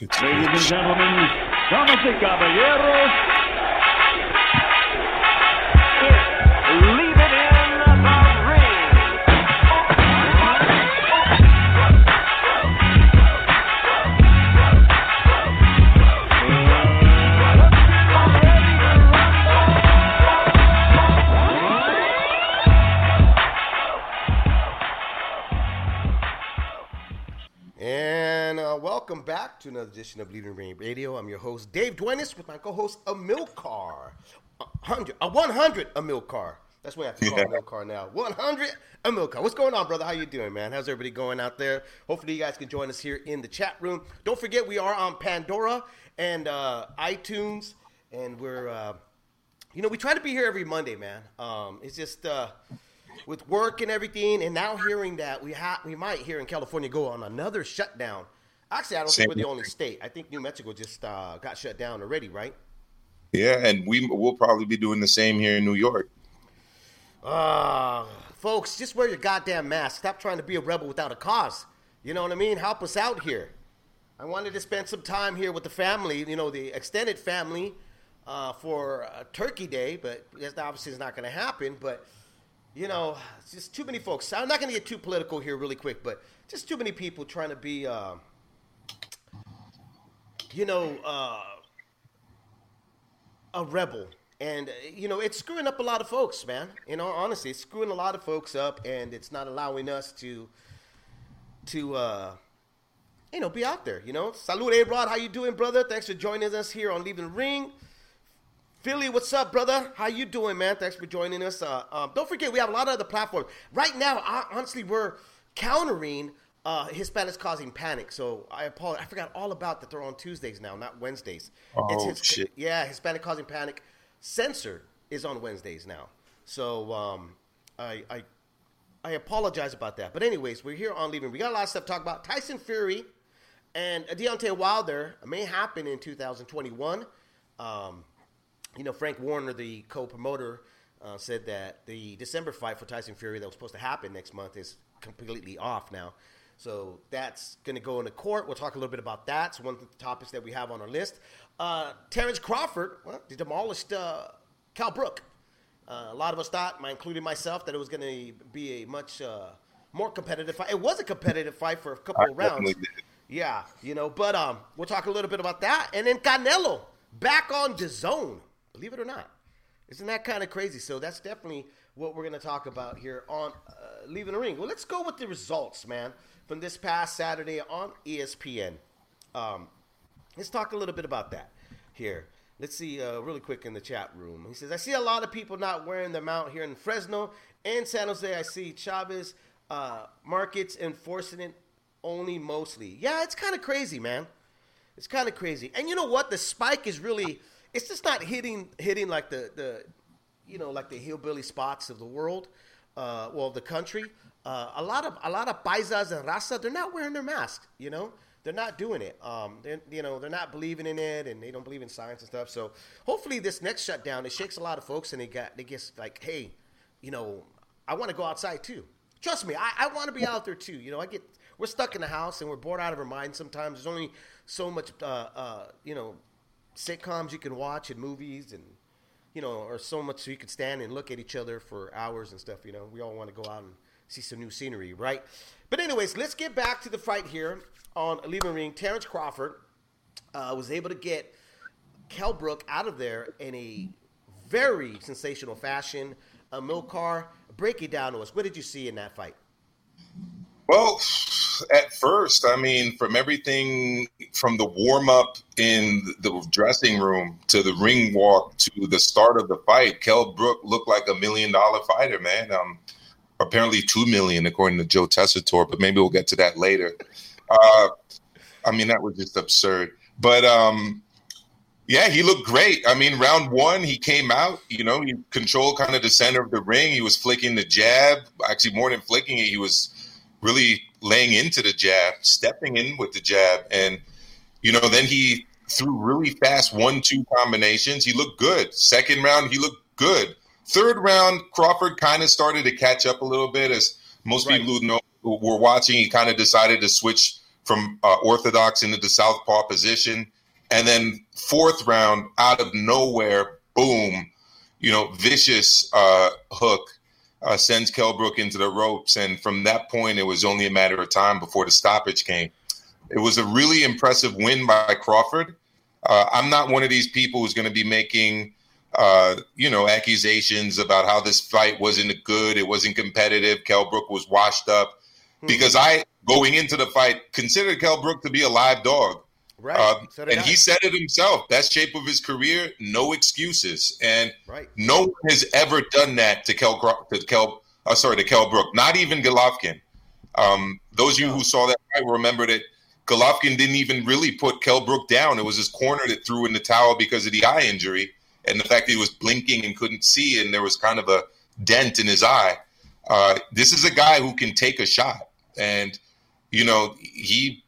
Ladies and gentlemen, damas y caballeros, welcome back to another edition of Leaving Rain Radio. I'm your host, Dave Duenez, with my co-host, Amilcar. A hundred, a 100 Amilcar. That's what I have to call Yeah. Amilcar now. 100 Amilcar. What's going on, brother? How you doing, man? How's everybody going out there? Hopefully you guys can join us here in the chat room. Don't forget, we are on Pandora and uh, iTunes, and we're... Uh, you know, we try to be here every Monday, man. Um, it's just uh, with work and everything, and now hearing that we ha- we might here in California go on another shutdown. Actually, I don't Same think we're the only state. I think New Mexico just uh, got shut down already, right? Yeah, and we will probably be doing the same here in New York. Uh, folks, just wear your goddamn mask. Stop trying to be a rebel without a cause. You know what I mean? Help us out here. I wanted to spend some time here with the family, you know, the extended family, uh, for uh, Turkey Day, but that's obviously is not going to happen. But you know, it's just too many folks. I'm not going to get too political here, really quick, but just too many people trying to be, uh, you know, uh, a rebel. And, uh, you know, it's screwing up a lot of folks, man. You know, honestly, it's screwing a lot of folks up, and it's not allowing us to, to, uh, you know, be out there. You know, salud, A Rod. How you doing, brother? Thanks for joining us here on Leaving the Ring. Philly, what's up, brother? How you doing, man? Thanks for joining us. Uh, um, don't forget, we have a lot of other platforms. Right now, I, honestly, we're countering uh, Hispanics causing panic. So I apologize. I forgot all about that. They're on Tuesdays now, not Wednesdays. Oh, His- shit. Yeah, Hispanic causing panic. Censored is on Wednesdays now. So um, I, I I apologize about that. But anyways, we're here on leaving. We got a lot of stuff to talk about. Tyson Fury and Deontay Wilder may happen in 2021. Um, you know, Frank Warren, the co-promoter, uh, said that the December fight for Tyson Fury that was supposed to happen next month is completely off now. So that's going to go into court. We'll talk a little bit about that. It's one of the topics that we have on our list. Uh, Terrence Crawford, well, he demolished uh, Kell Brook. Uh, a lot of us thought, my, including myself, that it was going to be a much uh, more competitive fight. It was a competitive fight for a couple I of rounds. Yeah, you know, but um, we'll talk a little bit about that, and then Canelo back on DAZN. Believe it or not, isn't that kind of crazy? So that's definitely what we're going to talk about here on uh, Leaving the Ring. Well, let's go with the results, man, from this past Saturday on ESPN. Um, let's talk a little bit about that here. Let's see uh, really quick in the chat room. He says, I see a lot of people not wearing the mount here in Fresno and San Jose. I see Chavez uh, markets enforcing it only mostly. Yeah, it's kind of crazy, man. It's kind of crazy. And you know what? The spike is really it's just not hitting hitting like the the you know like the hillbilly spots of the world, uh, well the country. Uh, a lot of a lot of paisas and raza they're not wearing their mask. You know they're not doing it. Um, they're you know they're not believing in it and they don't believe in science and stuff. So hopefully this next shutdown it shakes a lot of folks and they got they get like hey, you know I want to go outside too. Trust me, I, I want to be out there too. You know, I get we're stuck in the house and we're bored out of our minds sometimes. There's only so much, uh, uh, you know, sitcoms you can watch and movies and you know, or so much so you can stand and look at each other for hours and stuff. You know, we all want to go out and see some new scenery, right? But anyways, let's get back to the fight here on Leaving Ring. Terrence Crawford uh, was able to get Kell Brook out of there in a very sensational fashion. A Uh, break it down to us. What did you see in that fight? Well, at first, I mean, from everything from the warm up in the dressing room to the ring walk to the start of the fight, Kell Brook looked like a million dollar fighter, man. Um, apparently two million according to Joe Tessitore, but maybe we'll get to that later. Uh, I mean, that was just absurd. But um, yeah, he looked great. I mean, round one, he came out, you know, he controlled kind of the center of the ring. He was flicking the jab. Actually, more than flicking it, he was really laying into the jab, stepping in with the jab. And, you know, then he threw really fast one two combinations. He looked good. Second round, he looked good. Third round, Crawford kind of started to catch up a little bit as most Right. people who know who were watching. He kind of decided to switch from uh, orthodox into the southpaw position, and then fourth round out of nowhere, boom, you know, vicious uh, hook uh, sends Kell Brook into the ropes, and from that point, it was only a matter of time before the stoppage came. It was a really impressive win by Crawford. Uh, I'm not one of these people who's going to be making, uh, you know, accusations about how this fight wasn't good, it wasn't competitive. Kell Brook was washed up hmm. because I, going into the fight, considered Kell Brook to be a live dog. Right. Uh, so and I. he said it himself. Best shape of his career, no excuses. And right. no one has ever done that to Kell, to Kell uh, sorry, to Kell Brook. Not even Golovkin. Um, those of you who saw that fight remember that Golovkin didn't even really put Kell Brook down. It was his corner that threw in the towel because of the eye injury and the fact that he was blinking and couldn't see, and there was kind of a dent in his eye. Uh, this is a guy who can take a shot, and you know he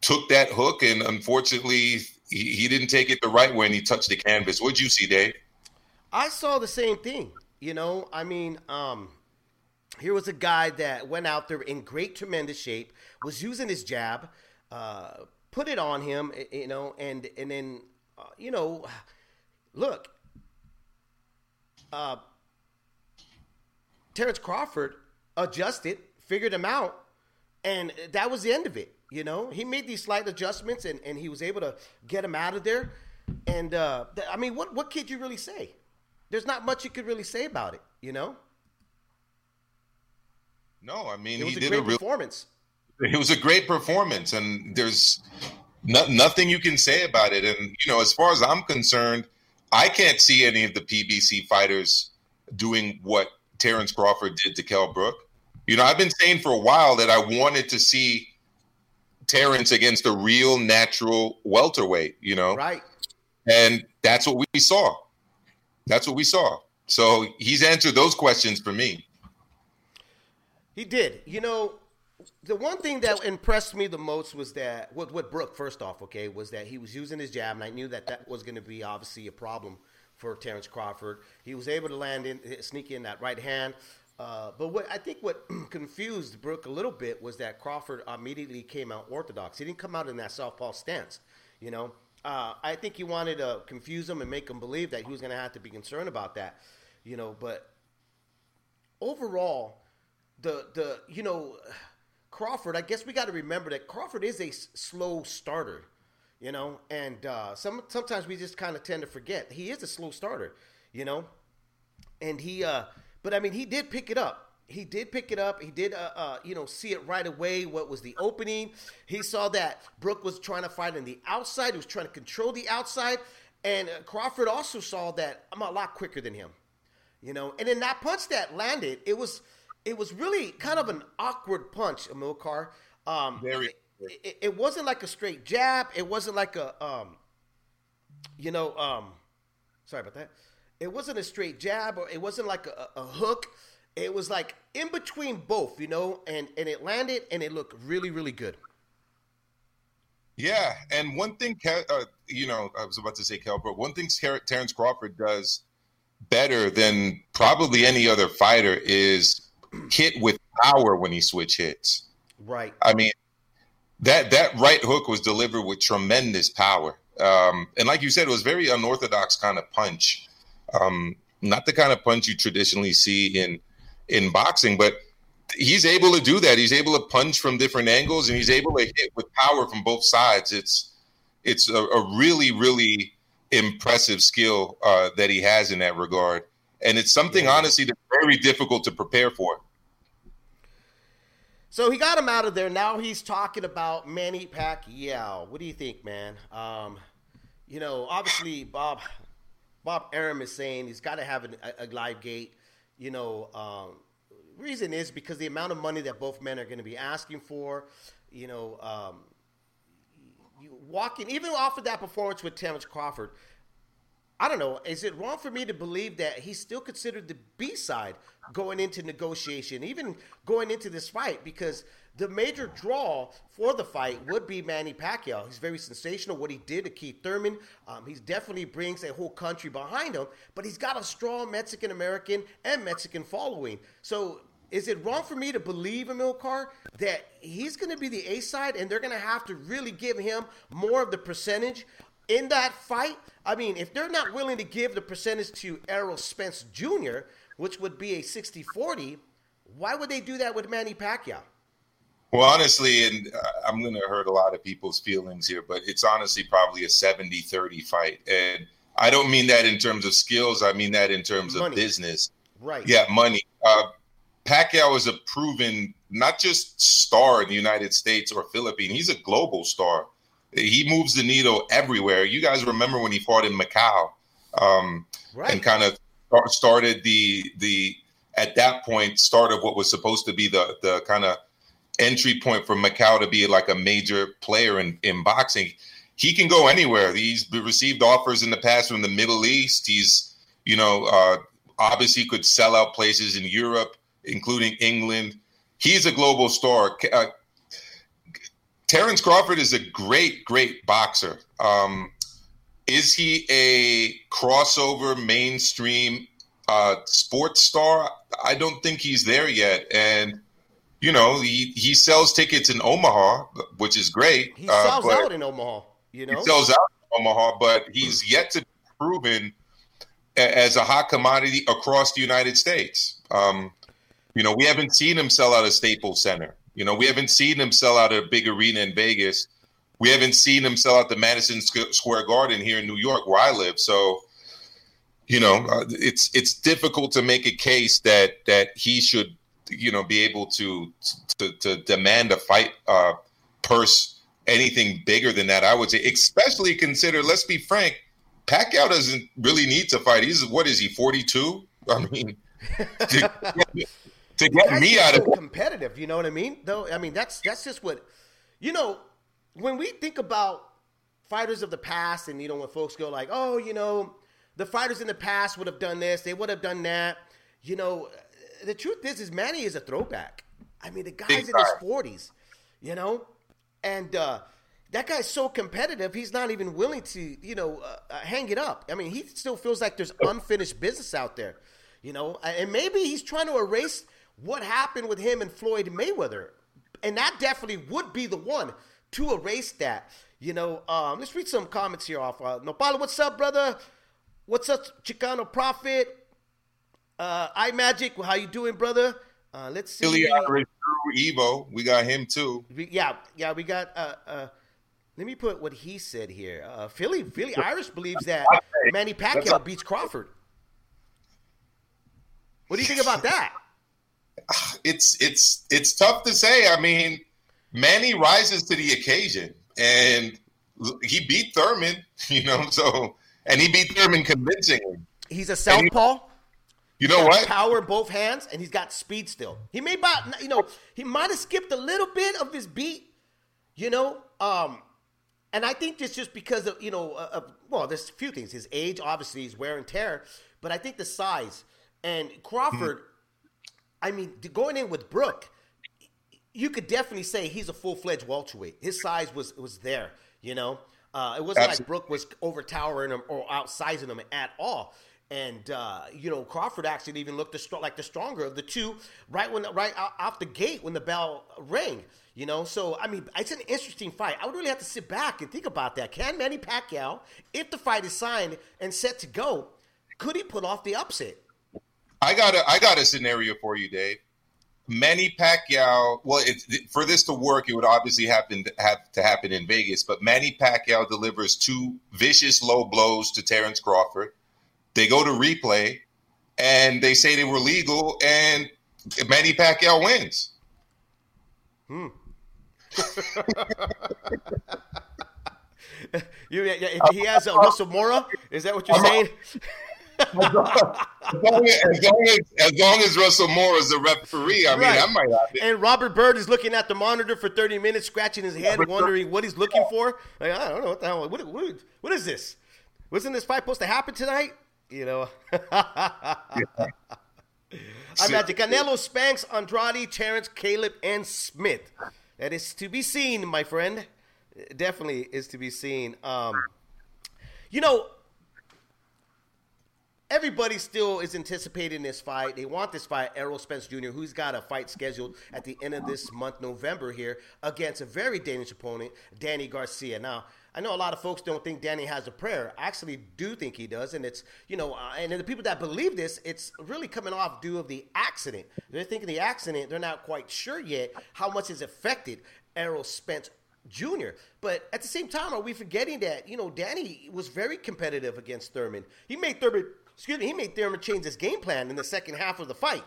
took that hook, and unfortunately, he, he didn't take it the right way, and he touched the canvas. What'd you see, Dave? I saw the same thing. You know, I mean, um, here was a guy that went out there in great, tremendous shape, was using his jab, uh, put it on him, you know, and and then, uh, you know, look, uh, Terrence Crawford adjusted, figured him out, and that was the end of it. You know, he made these slight adjustments and, and he was able to get him out of there. And uh, th- I mean, what what could you really say? There's not much you could really say about it. You know. No, I mean it was he a did great a real, performance. It was a great performance, and there's no, nothing you can say about it. And you know, as far as I'm concerned, I can't see any of the PBC fighters doing what Terrence Crawford did to Kell Brook. You know, I've been saying for a while that I wanted to see Terrence against a real natural welterweight, you know? Right. And that's what we saw. That's what we saw. So he's answered those questions for me. He did. You know, the one thing that impressed me the most was that what what Brook first off, okay, was that he was using his jab, and I knew that that was going to be obviously a problem for Terrence Crawford. He was able to land in, sneak in that right hand. Uh, but what I think what confused Brook a little bit was that Crawford immediately came out orthodox. He didn't come out in that southpaw stance. You know, uh, I think he wanted to confuse him and make him believe that he was going to have to be concerned about that. You know, but overall, the the you know Crawford. I guess we got to remember that Crawford is a s- slow starter. You know, and uh, some sometimes we just kind of tend to forget he is a slow starter. You know, and he. Uh, but I mean, he did pick it up. He did pick it up. He did, uh, uh, you know, see it right away. What was the opening? He saw that Brook was trying to fight on the outside. He was trying to control the outside, and uh, Crawford also saw that I'm a lot quicker than him, you know. And then that punch that landed, it was, it was really kind of an awkward punch, Amilcar. Um, Very. It, it, it, wasn't like a straight jab. It wasn't like a, um, you know, um, sorry about that it wasn't a straight jab or it wasn't like a, a hook. It was like in between both, you know, and and it landed and it looked really really good. Yeah, and one thing, uh, you know, I was about to say Kell Brook. One thing Terrence Crawford does better than probably any other fighter is hit with power when he switch hits. Right. I mean, that that right hook was delivered with tremendous power, um, and like you said, it was very unorthodox kind of punch. Um, not the kind of punch you traditionally see in in boxing, but he's able to do that. He's able to punch from different angles, and he's able to hit with power from both sides. It's it's a, a really really impressive skill uh, that he has in that regard, and it's something yeah. honestly that's very difficult to prepare for. So he got him out of there. Now he's talking about Manny Pacquiao. What do you think, man? Um, you know, obviously, Bob Bob Arum is saying he's got to have an, a, a, live gate. You know, um, reason is because the amount of money that both men are going to be asking for. You know, um, you walking even off of that performance with Terrence Crawford. I don't know. Is it wrong for me to believe that he's still considered the B side going into negotiation, even going into this fight? Because the major draw for the fight would be Manny Pacquiao. He's very sensational. What he did to Keith Thurman, um, he definitely brings a whole country behind him. But he's got a strong Mexican American and Mexican following. So is it wrong for me to believe Amilcar that he's going to be the A side and they're going to have to really give him more of the percentage in that fight? I mean, if they're not willing to give the percentage to Errol Spence Jr., which would be a 60 40, why would they do that with Manny Pacquiao? Well, honestly, and uh, I'm going to hurt a lot of people's feelings here, but it's honestly probably a 70 30 fight. And I don't mean that in terms of skills, I mean that in terms money. of business. Right. Yeah, money. Uh, Pacquiao is a proven not just star in the United States or Philippines, he's a global star. He moves the needle everywhere. You guys remember when he fought in Macau um, right. and kind of started the the at that point start of what was supposed to be the the kind of entry point for Macau to be like a major player in, in boxing. He can go anywhere. He's received offers in the past from the Middle East. He's, you know, uh, obviously could sell out places in Europe, including England. He's a global star. Uh, Terrence Crawford is a great, great boxer. Um, is he a crossover mainstream uh, sports star? I don't think he's there yet. And you know, he, he sells tickets in Omaha, which is great. He sells uh, out in Omaha. You know, he sells out in Omaha, but he's yet to be proven as a hot commodity across the United States. Um, you know, we haven't seen him sell out a Staples Center. You know, we haven't seen him sell out a big arena in Vegas. We haven't seen him sell out the Madison Square Garden here in New York, where I live. So, you know, uh, it's it's difficult to make a case that that he should you know be able to to, to demand a fight uh, purse anything bigger than that. I would say, especially consider. Let's be frank, Pacquiao doesn't really need to fight. He's what is he? Forty two. I mean. to, to get me out of competitive, you know what I mean? Though I mean that's that's just what you know when we think about fighters of the past, and you know when folks go like, oh, you know, the fighters in the past would have done this, they would have done that. You know, the truth is, is Manny is a throwback. I mean, the guy's Big in his forties, you know, and uh, that guy's so competitive. He's not even willing to, you know, uh, uh, hang it up. I mean, he still feels like there's unfinished business out there, you know, and maybe he's trying to erase what happened with him and Floyd Mayweather, and that definitely would be the one to erase that. You know, um, let's read some comments here off. Uh, Nopala, what's up, brother? What's up, Chicano Prophet? Uh, I Magic, how you doing, brother? Uh, let's see. Philly Irish Drew Evo, we got him too. We, yeah, yeah, we got. Uh, uh, let me put what he said here. Uh, Philly, Philly Irish believes that Manny Pacquiao beats Crawford. What do you think about that? It's it's it's tough to say. I mean, Manny rises to the occasion, and he beat Thurman. You know, so and he beat Thurman convincingly. He's a southpaw. You know what? Power in both hands, and he's got speed still. He may, about, you know, he might have skipped a little bit of his beat, you know. Um, and I think it's just because of you know, uh, well, there's a few things. His age, obviously, his wear and tear, but I think the size and Crawford. Hmm. I mean, going in with Brook, you could definitely say he's a full fledged welterweight. His size was was there, you know. Uh, it wasn't Absolutely. like Brook was overtowering him or outsizing him at all. And uh, you know Crawford actually even looked the, like the stronger of the two right when right off the gate when the bell rang. You know, so I mean, it's an interesting fight. I would really have to sit back and think about that. Can Manny Pacquiao, if the fight is signed and set to go, could he put off the upset? I got a I got a scenario for you, Dave. Manny Pacquiao. Well, for this to work, it would obviously happen to have to happen in Vegas. But Manny Pacquiao delivers two vicious low blows to Terrence Crawford. They go to replay and they say they were legal, and Manny Pacquiao wins. Hmm. you, he has a Russell Mora, is that what you're saying? as, long as, as, long as, as, long as Russell Mora is the referee, I mean, right. that might happen. And Robert Byrd is looking at the monitor for 30 minutes, scratching his head, wondering what he's looking for. Like, I don't know what the hell. What, what, what is this? Wasn't this fight supposed to happen tonight? You know. I imagine Canelo, Spanks, Andrade, Terrence, Caleb, and Smith. That is to be seen, my friend. Definitely is to be seen. Um, you know, everybody still is anticipating this fight. They want this fight. Errol Spence Jr., who's got a fight scheduled at the end of this month, November, here against a very dangerous opponent, Danny Garcia. Now, I know a lot of folks don't think Danny has a prayer. I actually do think he does, and it's you know, uh, and the people that believe this, it's really coming off due of the accident. They're thinking the accident. They're not quite sure yet how much has affected Errol Spence Jr. But at the same time, are we forgetting that you know Danny was very competitive against Thurman? He made Thurman, excuse me, he made Thurman change his game plan in the second half of the fight.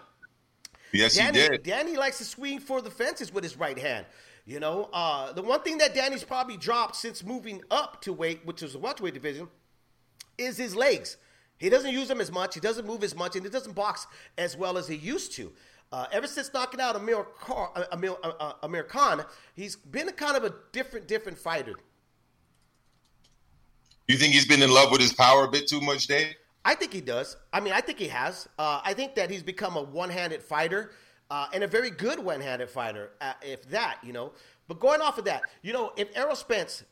Yes, Danny, he did. Danny likes to swing for the fences with his right hand. You know, uh, the one thing that Danny's probably dropped since moving up to weight, which is the welterweight division, is his legs. He doesn't use them as much. He doesn't move as much, and he doesn't box as well as he used to. Uh, ever since knocking out Amir, Car, uh, Amir, uh, uh, Amir Khan, he's been a kind of a different, different fighter. You think he's been in love with his power a bit too much, Dave? I think he does. I mean, I think he has. Uh, I think that he's become a one-handed fighter uh, and a very good one-handed fighter, uh, if that, you know. But going off of that, you know, if Errol Spence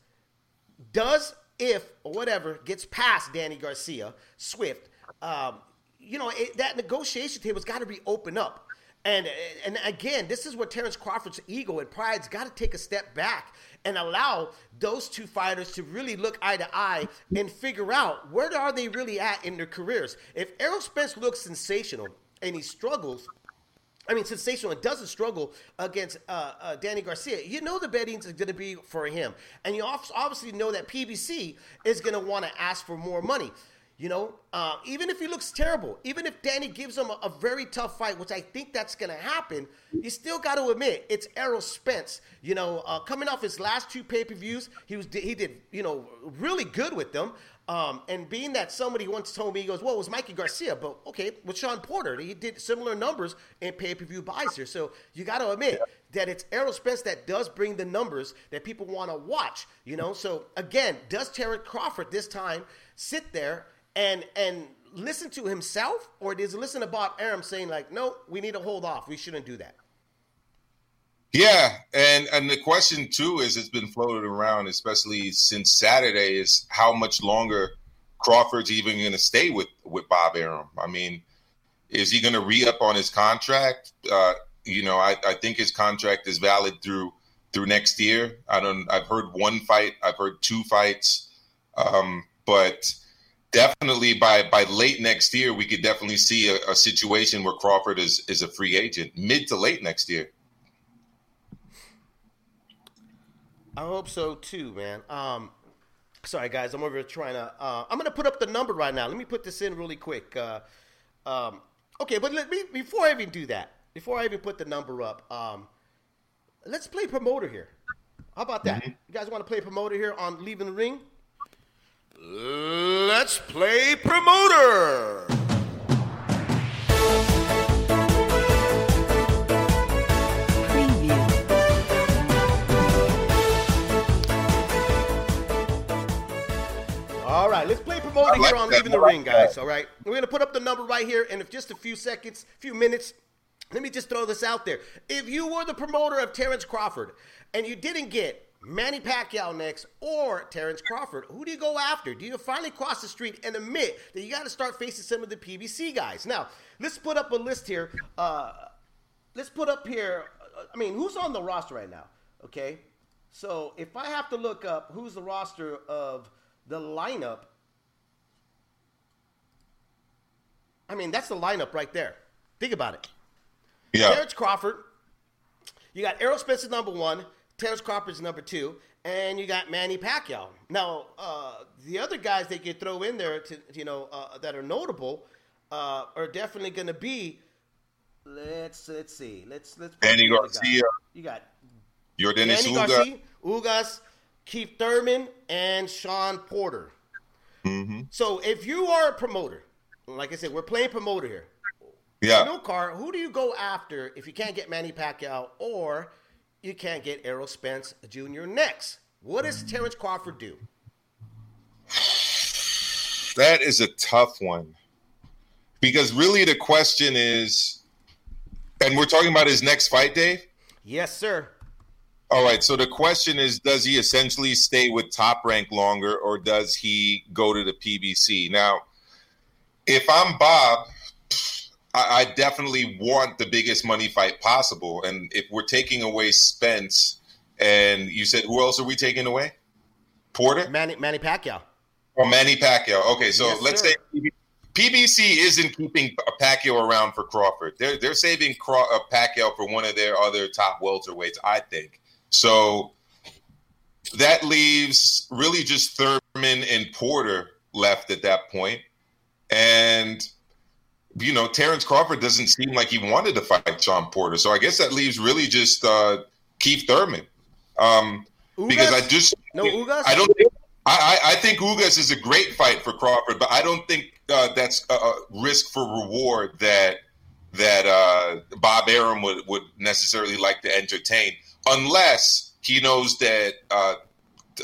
does, if or whatever, gets past Danny Garcia, Swift, um, you know, it, that negotiation table's got to be open up. And and again, this is where Terrence Crawford's ego and pride's got to take a step back and allow those two fighters to really look eye to eye and figure out where are they really at in their careers. If Errol Spence looks sensational and he struggles, I mean, sensational and doesn't struggle against uh, uh, Danny Garcia, you know the betting's going to be for him. And you obviously know that PBC is going to want to ask for more money. You know, uh, even if he looks terrible, even if Danny gives him a, a very tough fight, which I think that's going to happen, you still got to admit it's Errol Spence. You know, uh, coming off his last two pay per views, he was he did you know really good with them. Um, and being that somebody once told me, he goes, well, it was Mikey Garcia, but okay, with Shawn Porter, he did similar numbers in pay per view buys here. So you got to admit that it's Errol Spence that does bring the numbers that people want to watch, you know? So again, does Terrence Crawford this time sit there and and listen to himself, or does he listen to Bob Arum saying like, no, we need to hold off, we shouldn't do that? Yeah, and and the question too is it's been floated around, especially since Saturday, is how much longer Crawford's even going to stay with with Bob Arum. I mean, is he going to re up on his contract? Uh, you know, I, I think his contract is valid through through next year. I don't. I've heard one fight. I've heard two fights, um, but definitely by by late next year, we could definitely see a, a situation where Crawford is is a free agent mid to late next year. I hope so too, man. Um, sorry guys, I'm over here trying to. Uh, I'm gonna put up the number right now. Let me put this in really quick. Uh, um, okay, but let me before I even do that, before I even put the number up, um, let's play promoter here. How about that? Mm-hmm. You guys want to play promoter here on leaving the ring? Let's play promoter. Right, let's play promoter like here on Leaving the Ring, guys. All right, we're gonna put up the number right here, and if just a few seconds, few minutes, let me just throw this out there. If you were the promoter of Terrence Crawford and you didn't get Manny Pacquiao next or Terrence Crawford, who do you go after? Do you finally cross the street and admit that you got to start facing some of the PBC guys? Now, let's put up a list here. Uh, let's put up here. I mean, who's on the roster right now? Okay, so if I have to look up who's the roster of the lineup, I mean, that's the lineup right there. Think about it. Yeah. Terrence Crawford. You got Errol Spence number one. Terrence Crawford's number two. And you got Manny Pacquiao. Now, uh, the other guys they could throw in there, to you know, uh, that are notable, uh, are definitely going to be. Let's let's see. Let's let's. Manny Garcia. You got Yordenis Manny Ugas. Garcia, Ugas, Keith Thurman, and Shawn Porter. Mm-hmm. So if you are a promoter, like I said, we're playing promoter here. Yeah. No car. Who do you go after if you can't get Manny Pacquiao or you can't get Errol Spence Jr. next? What does Terrence Crawford do? That is a tough one. Because really the question is, and we're talking about his next fight, Dave? Yes, sir. All right. So the question is, does he essentially stay with top rank longer or does he go to the PBC? Now, if I'm Bob, I, I, definitely want the biggest money fight possible. And if we're taking away Spence, and you said who else are we taking away? Porter, Manny, Manny Pacquiao. Oh, Manny Pacquiao. Okay, so Yes, let's sir. say PBC isn't keeping Pacquiao around for Crawford. They're they're saving Craw- uh, Pacquiao for one of their other top welterweights, I think. So that leaves really just Thurman and Porter left at that point, and you know Terrence Crawford doesn't seem like he wanted to fight Shawn Porter. So I guess that leaves really just uh, Keith Thurman. Um, because I just No Ugas? I don't think I, I I think Ugas is a great fight for Crawford, but I don't think uh, that's a, a risk for reward that that uh, Bob Arum would, would necessarily like to entertain, unless he knows that uh,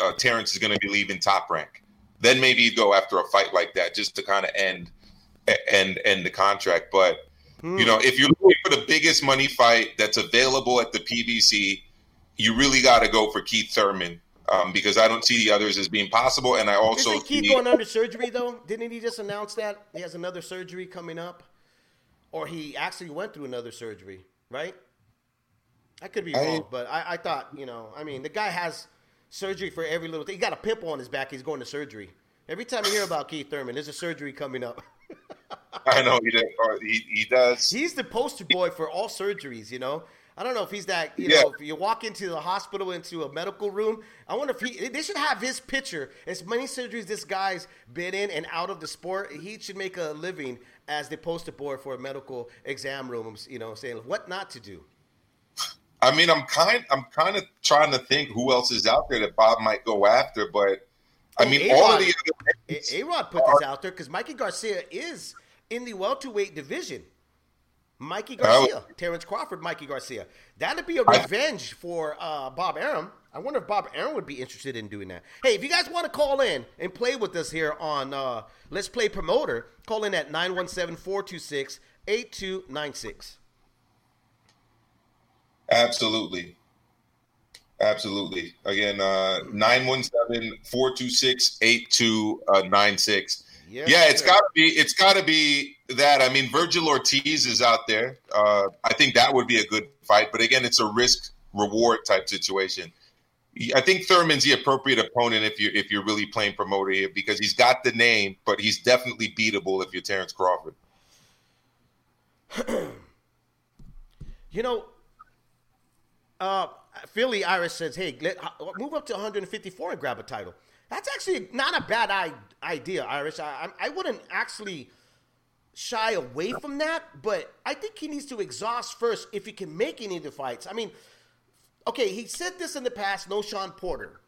uh, Terrence is going to be leaving Top Rank. Then maybe you go after a fight like that just to kind of end end end the contract. But Hmm. you know, if you're looking for the biggest money fight that's available at the PBC, you really got to go for Keith Thurman um, because I don't see the others as being possible. And I also Isn't Keith see, going under surgery though? Didn't he just announce that he has another surgery coming up, or he actually went through another surgery? Right? I could be I- wrong, but I, I thought you know. I mean, the guy has surgery for every little thing. He got a pimple on his back. He's going to surgery. Every time you hear about Keith Thurman, there's a surgery coming up. I know he does. He, he does. He's the poster boy for all surgeries, you know. I don't know if he's that, you Yeah. know, if you walk into the hospital, into a medical room, I wonder if he, they should have his picture. As many surgeries this guy's been in and out of the sport, he should make a living as the poster boy for a medical exam rooms, you know, saying what not to do. I mean, I'm kind. I'm kind of trying to think who else is out there that Bob might go after, but I Oh, mean, all of the other A Rod put this out there because Mikey Garcia is in the welterweight division. Mikey Oh. Garcia, Terrence Crawford, Mikey Garcia. That'd be a revenge for uh, Bob Arum. I wonder if Bob Arum would be interested in doing that. Hey, if you guys want to call in and play with us here on uh, Let's Play Promoter, call in at 917 426 8296. Absolutely. Absolutely. Again, uh 917-426-8296. Yes, yeah, it's gotta be it's gotta be that. I mean, Vergil Ortiz is out there. Uh I think that would be a good fight, but again, it's a risk reward type situation. I think Thurman's the appropriate opponent if you're if you're really playing promoter here because he's got the name, but he's definitely beatable if you're Terrence Crawford. You know, uh, Philly Irish says, "Hey, let, uh, move up to 154 and grab a title." That's actually not a bad I- idea, Irish. I, I I wouldn't actually shy away from that, but I think he needs to exhaust first if he can make any of the fights. I mean, okay, he said this in the past, no Shawn Porter,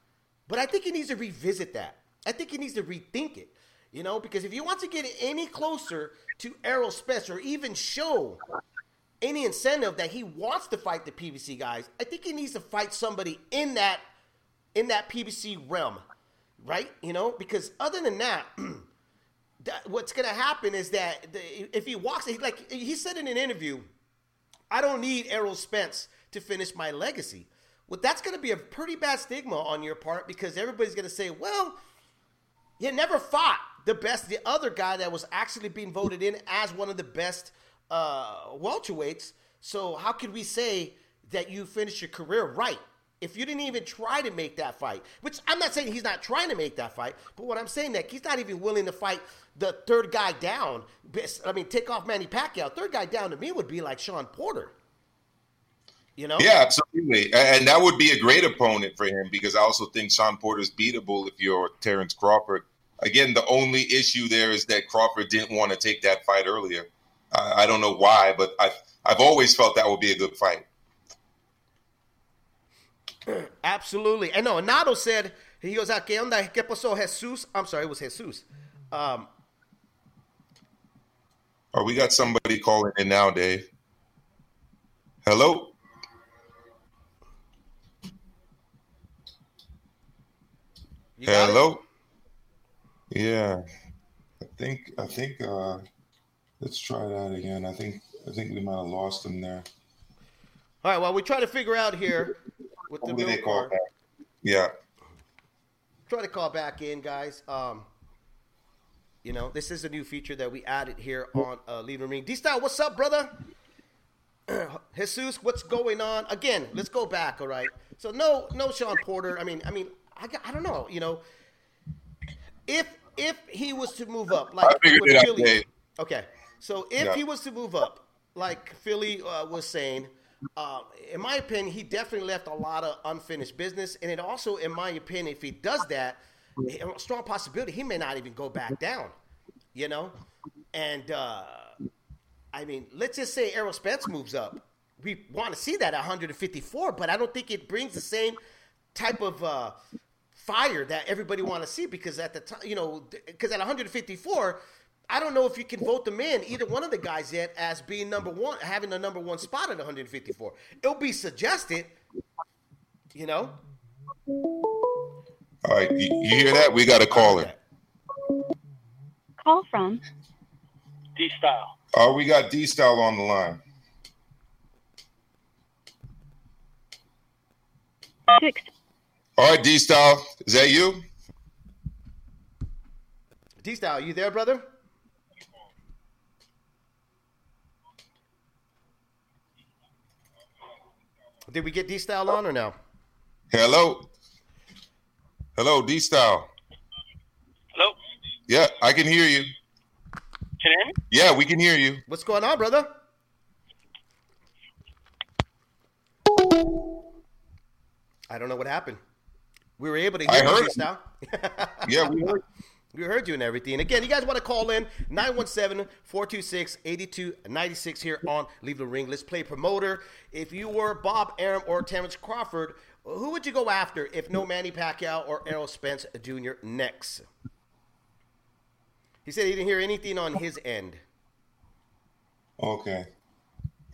but I think he needs to revisit that. I think he needs to rethink it, you know, because if he wants to get any closer to Errol Spence or even show any incentive that he wants to fight the PBC guys, I think he needs to fight somebody in that in that PBC realm, right? You know, because other than that, that what's going to happen is that the, if he walks, like he said in an interview, I don't need Errol Spence to finish my legacy. Well, that's going to be a pretty bad stigma on your part because everybody's going to say, well, you never fought the best, the other guy that was actually being voted in as one of the best uh, welterweights. So how could we say that you finished your career right if you didn't even try to make that fight? Which I'm not saying he's not trying to make that fight, but what I'm saying that he's not even willing to fight the third guy down. I mean, take off Manny Pacquiao. Third guy down to me would be like Shawn Porter. You know? Yeah, absolutely. And that would be a great opponent for him because I also think Shawn Porter's beatable if you're Terrence Crawford. Again, the only issue there is that Crawford didn't want to take that fight earlier. I, I don't know why, but I've, I've always felt that would be a good fight. Absolutely. And no, Nado said, he goes, "Ah, ¿qué onda? ¿Qué pasó, Jesus? I'm sorry, it was Jesus. Um, Or we got somebody calling in now, Dave. Hello? got it? Hello? Yeah. I think I think uh let's try that again. I think I think we might have lost him there. All right, well, we try to figure out here with the Hopefully they call back. Yeah. Try to call back in, guys. Um, You know, this is a new feature that we added here on uh, Leave the Ring. D Style, what's up, brother? Jesus, what's going on? Again, let's go back. All right. So no, no Shawn Porter. I mean, I mean, I, I don't know. You know, if if he was to move up, like with it Philly, okay. So if Yeah. he was to move up, like Philly uh, was saying, uh, in my opinion, he definitely left a lot of unfinished business, and it also, in my opinion, if he does that, a strong possibility he may not even go back down. You know, and. uh I mean, let's just say Errol Spence moves up. We want to see that at 154, but I don't think it brings the same type of uh, fire that everybody want to see because at the time, you know, because at 154, I don't know if you can vote them in either one of the guys yet as being number one, having the number one spot at 154. It'll be suggested, you know. All right, you, you hear that? We got a caller. Call from D style. Oh, we got D Style on the line. six All right, D Style, is that you? D Style, you there, brother? Did we get D Style on or no? Hello, hello, D Style. Hello? Yeah, I can hear you. Can you hear me? Yeah, we can hear you. What's going on, brother? I don't know what happened. We were able to hear you heard just it. Yeah, we heard. We heard you and everything. Again, you guys want to call in 917-426-8296 here on Leave the Ring. Let's play promoter. If you were Bob Arum or Terrence Crawford, who would you go after if no Manny Pacquiao or Errol Spence Jr. next? He said he didn't hear anything on his end. Okay,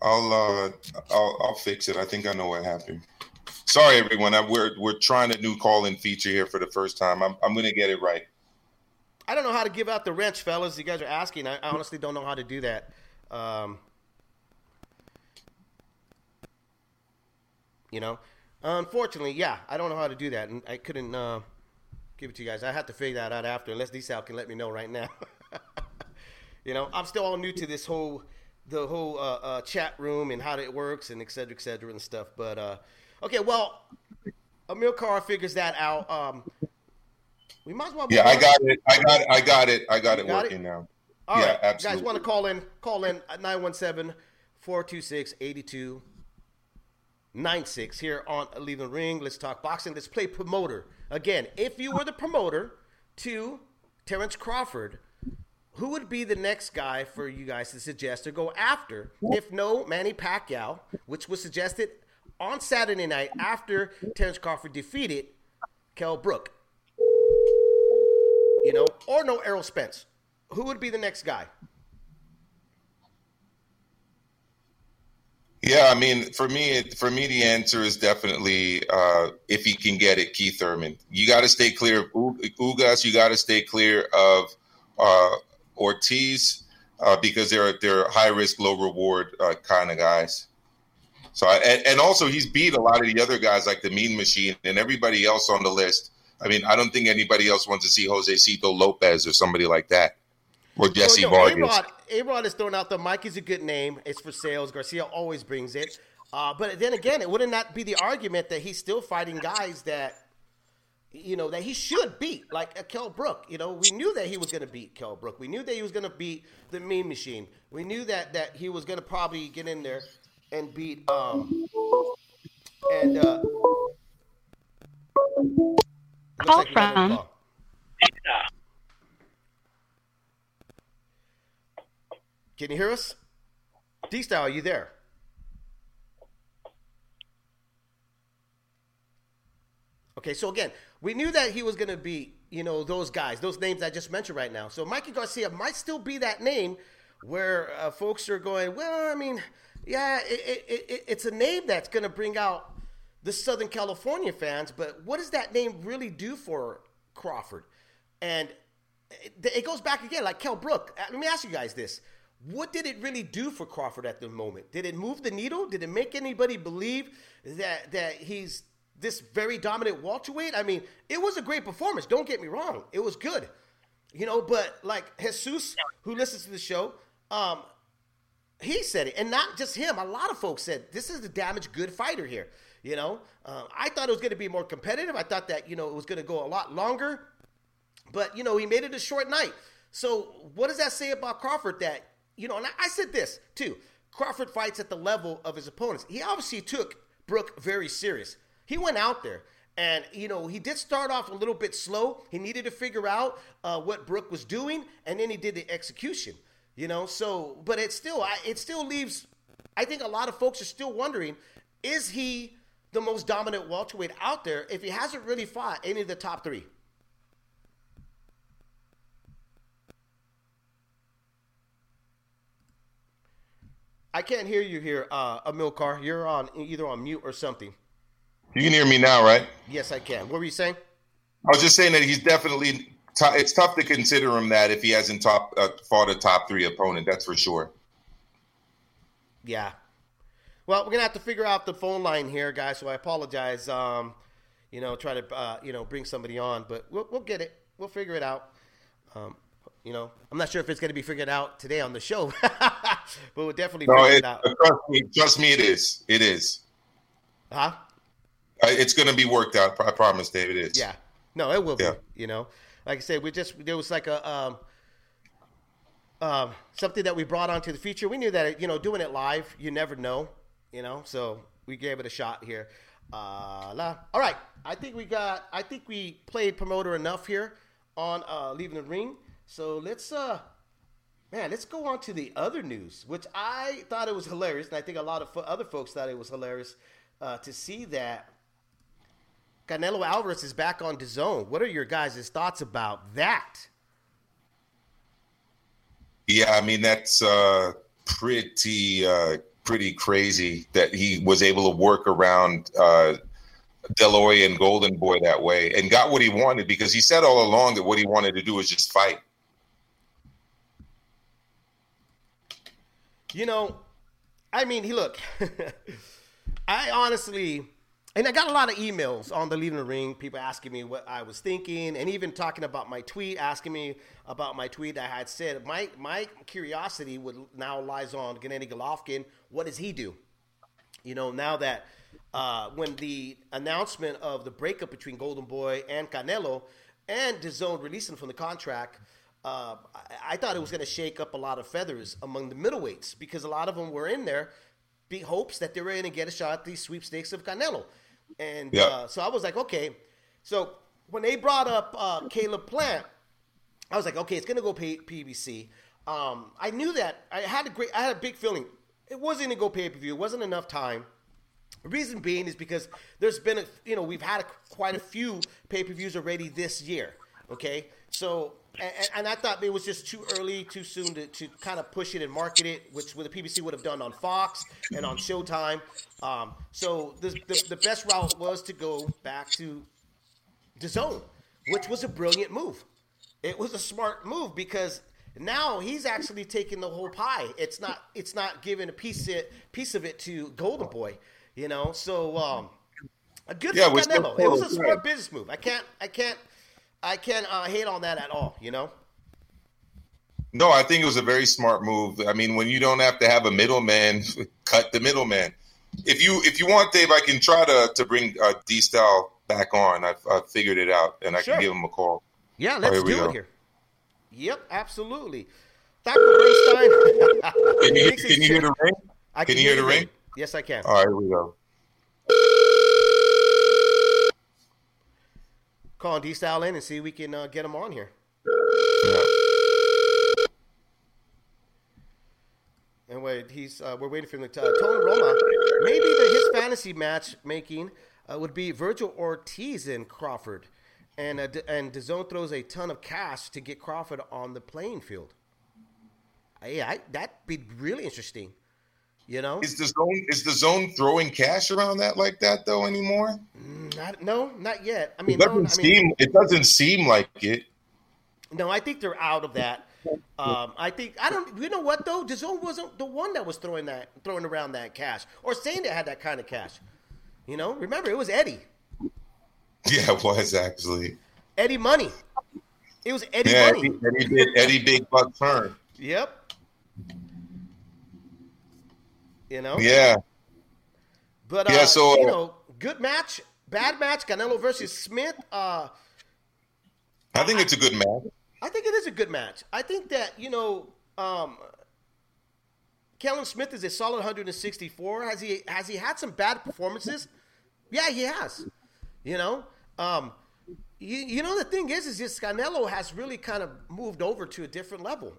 I'll uh, I'll I'll fix it. I think I know what happened. Sorry, everyone. I, we're we're trying a new call-in feature here for the first time. I'm I'm gonna get it right. I don't know how to give out the wrench, fellas. You guys are asking. I honestly don't know how to do that. Um, you know, unfortunately, yeah, I don't know how to do that, and I couldn't uh, give it to you guys. I have to figure that out after, unless D Sal can let me know right now. you know, I'm still all new to this whole the whole uh, uh, chat room and how it works and et cetera, et cetera, and stuff. But uh, okay, well, Amilcar figures that out. Um, we might as well. Yeah, I got it. I got it. I got it. I got it Got it? working now. All yeah, right, guys, want to call in? Call in at 917-426-8296 here on Leave the Ring. Let's talk boxing. Let's play promoter. Again, if you were the promoter to Terrence Crawford, who would be the next guy for you guys to suggest or go after? If no, Manny Pacquiao, which was suggested on Saturday night after Terrence Crawford defeated Kell Brook. You know, or no Errol Spence. Who would be the next guy? Yeah, I mean, for me, for me, the answer is definitely uh, if he can get it, Keith Thurman. You got to stay clear of Ugas. You got to stay clear of uh, Ortiz uh, because they're they're high risk, low reward uh, kind of guys. So, I, and, and also he's beat a lot of the other guys like the Mean Machine and everybody else on the list. I mean, I don't think anybody else wants to see Josesito Lopez or somebody like that, or Jesse Well, Vargas. no, A-Rod, is thrown out. The Mike is a good name. It's for sales. Garcia always brings it. Uh, but then again, it wouldn't that be the argument that he's still fighting guys that, you know, that he should beat, like a Kell Brook. You know, we knew that he was going to beat Kell Brook. We knew that he was going to beat the Mean Machine. We knew that that he was going to probably get in there and beat. Um, and uh, Call like we got another from- call. Can you hear us? D Style, are you there? Okay, so again, we knew that he was going to be, you know, those guys, those names I just mentioned right now. So Mikey Garcia might still be that name where uh, folks are going, well, I mean, yeah, it, it, it, it's a name that's going to bring out the Southern California fans, but what does that name really do for Crawford? And it, goes back again, like Kell Brook. Uh, Let me ask you guys this. What did it really do for Crawford at the moment? Did it move the needle? Did it make anybody believe that that he's this very dominant welterweight? I mean, it was a great performance. Don't get me wrong; it was good. You know, but like Jesus, who listens to the show, um, he said it, and not just him. A lot of folks said this is a damaged good fighter here. You know, uh, I thought it was going to be more competitive. I thought that you know it was going to go a lot longer, but you know he made it a short night. So what does that say about Crawford? That you know, and I, I said this too. Crawford fights at the level of his opponents. He obviously took Brook very serious. He went out there. And, you know, he did start off a little bit slow. He needed to figure out uh, what Brook was doing, and then he did the execution. You know, so, but it still, I, it still leaves, I think a lot of folks are still wondering, is he the most dominant welterweight out there if he hasn't really fought any of the top three? I can't hear you here, uh, Amilcar. You're on either on mute or something. You can hear me now, right? Yes, I can. What were you saying? I was just saying that he's definitely. T- it's tough to consider him that if he hasn't top uh, fought a top three opponent. That's for sure. Yeah. Well, we're gonna have to figure out the phone line here, guys. So I apologize. Um, you know, try to uh, you know bring somebody on, but we'll we'll get it. We'll figure it out. Um, you know, I'm not sure if it's going to be figured out today on the show, but we'll definitely No, figure it, it out. trust me. Trust me, it is. It is. Huh? Uh, It's going to be worked out. I promise, David. It is. Yeah. No, it will Yeah. be. You know, like I said, we just there was like a um, um, something that we brought onto the feature. We knew that you know doing it live, you never know. You know, so we gave it a shot here. Uh, la. All right, I think we got. I think we played promoter enough here on uh, Leave It in the Ring. So let's uh. Man, let's go on to the other news, which I thought it was hilarious, and I think a lot of other folks thought it was hilarious uh, to see that Canelo Alvarez is back on DAZN. What are your guys' thoughts about that? Yeah, I mean that's uh, pretty uh, pretty crazy that he was able to work around uh, De La Hoya and Golden Boy that way and got what he wanted because he said all along that what he wanted to do was just fight. You know, I mean, he look. I honestly, and I got a lot of emails on the leaving the ring, people asking me what I was thinking, and even talking about my tweet, asking me about my tweet I had said. My my curiosity would now lies on Gennady Golovkin. What does he do? You know, now that uh, when the announcement of the breakup between Golden Boy and Canelo and DAZN releasing from the contract, uh, I, I thought it was going to shake up a lot of feathers among the middleweights because a lot of them were in there, big hopes that they were going to get a shot at these sweepstakes of Canelo. And Yeah. uh, so I was like, okay. So when they brought up uh, Caleb Plant, I was like, okay, it's gonna go pay- PBC. Um, I knew that. I had a great, I had a big feeling. It wasn't gonna go pay per view. It wasn't enough time. The reason being is because there's been a, you know, we've had a, quite a few pay per views already this year. Okay, so and, and I thought it was just too early, too soon to, to kind of push it and market it, which the PBC would have done on Fox and on Showtime. Um, so the, the the best route was to go back to DAZN, which was a brilliant move. It was a smart move because now he's actually taking the whole pie. It's not it's not giving a piece it piece of it to Golden Boy, you know. So um, a good Yeah, for Canelo. It was a smart business move. I can't I can't I can't uh, hate on that at all. You know. No, I think it was a very smart move. I mean, when you don't have to have a middleman, cut the middleman. If you if you want, Dave, I can try to to bring uh, D Style back on. I've, I've figured it out, and I Sure. can give him a call. Yeah, let's we do go. it here. Yep, absolutely. Dr. Bernstein. Can you, can you hear the ring? I can you hear the ring? Yes, I can. All right, here we go. Call D Style in and see if we can uh, get him on here. Yeah. And wait, he's uh, we're waiting for him to uh, Tone Roma. Maybe the, his fantasy match making uh, would be Vergil Ortiz and Crawford, and uh, D- and DAZN throws a ton of cash to get Crawford on the playing field. Yeah, I, that'd be really interesting. You know, Is DAZN is DAZN throwing cash around that like that though anymore? not, no, not yet. I mean, It doesn't I mean, seem it doesn't seem like it. No, I think they're out of that. Um, I think I don't. You know what though? DAZN wasn't the one that was throwing that, throwing around that cash, or saying they had that kind of cash. You know, remember it was Eddie, Yeah, it was actually. Eddie Money. It was Eddie Yeah, Money. Eddie, Eddie, did, Eddie Big Buck turn. Yep. You know. Yeah. But uh, Yeah, so- you know, good match, bad match. Canelo versus Smith. Uh, I think it's a good match. I think it is a good match. I think that you know, um, Callum Smith is a solid 164. Has he has he had some bad performances? Yeah, he has. You know, um, you, you know the thing is, is just Canelo has really kind of moved over to a different level,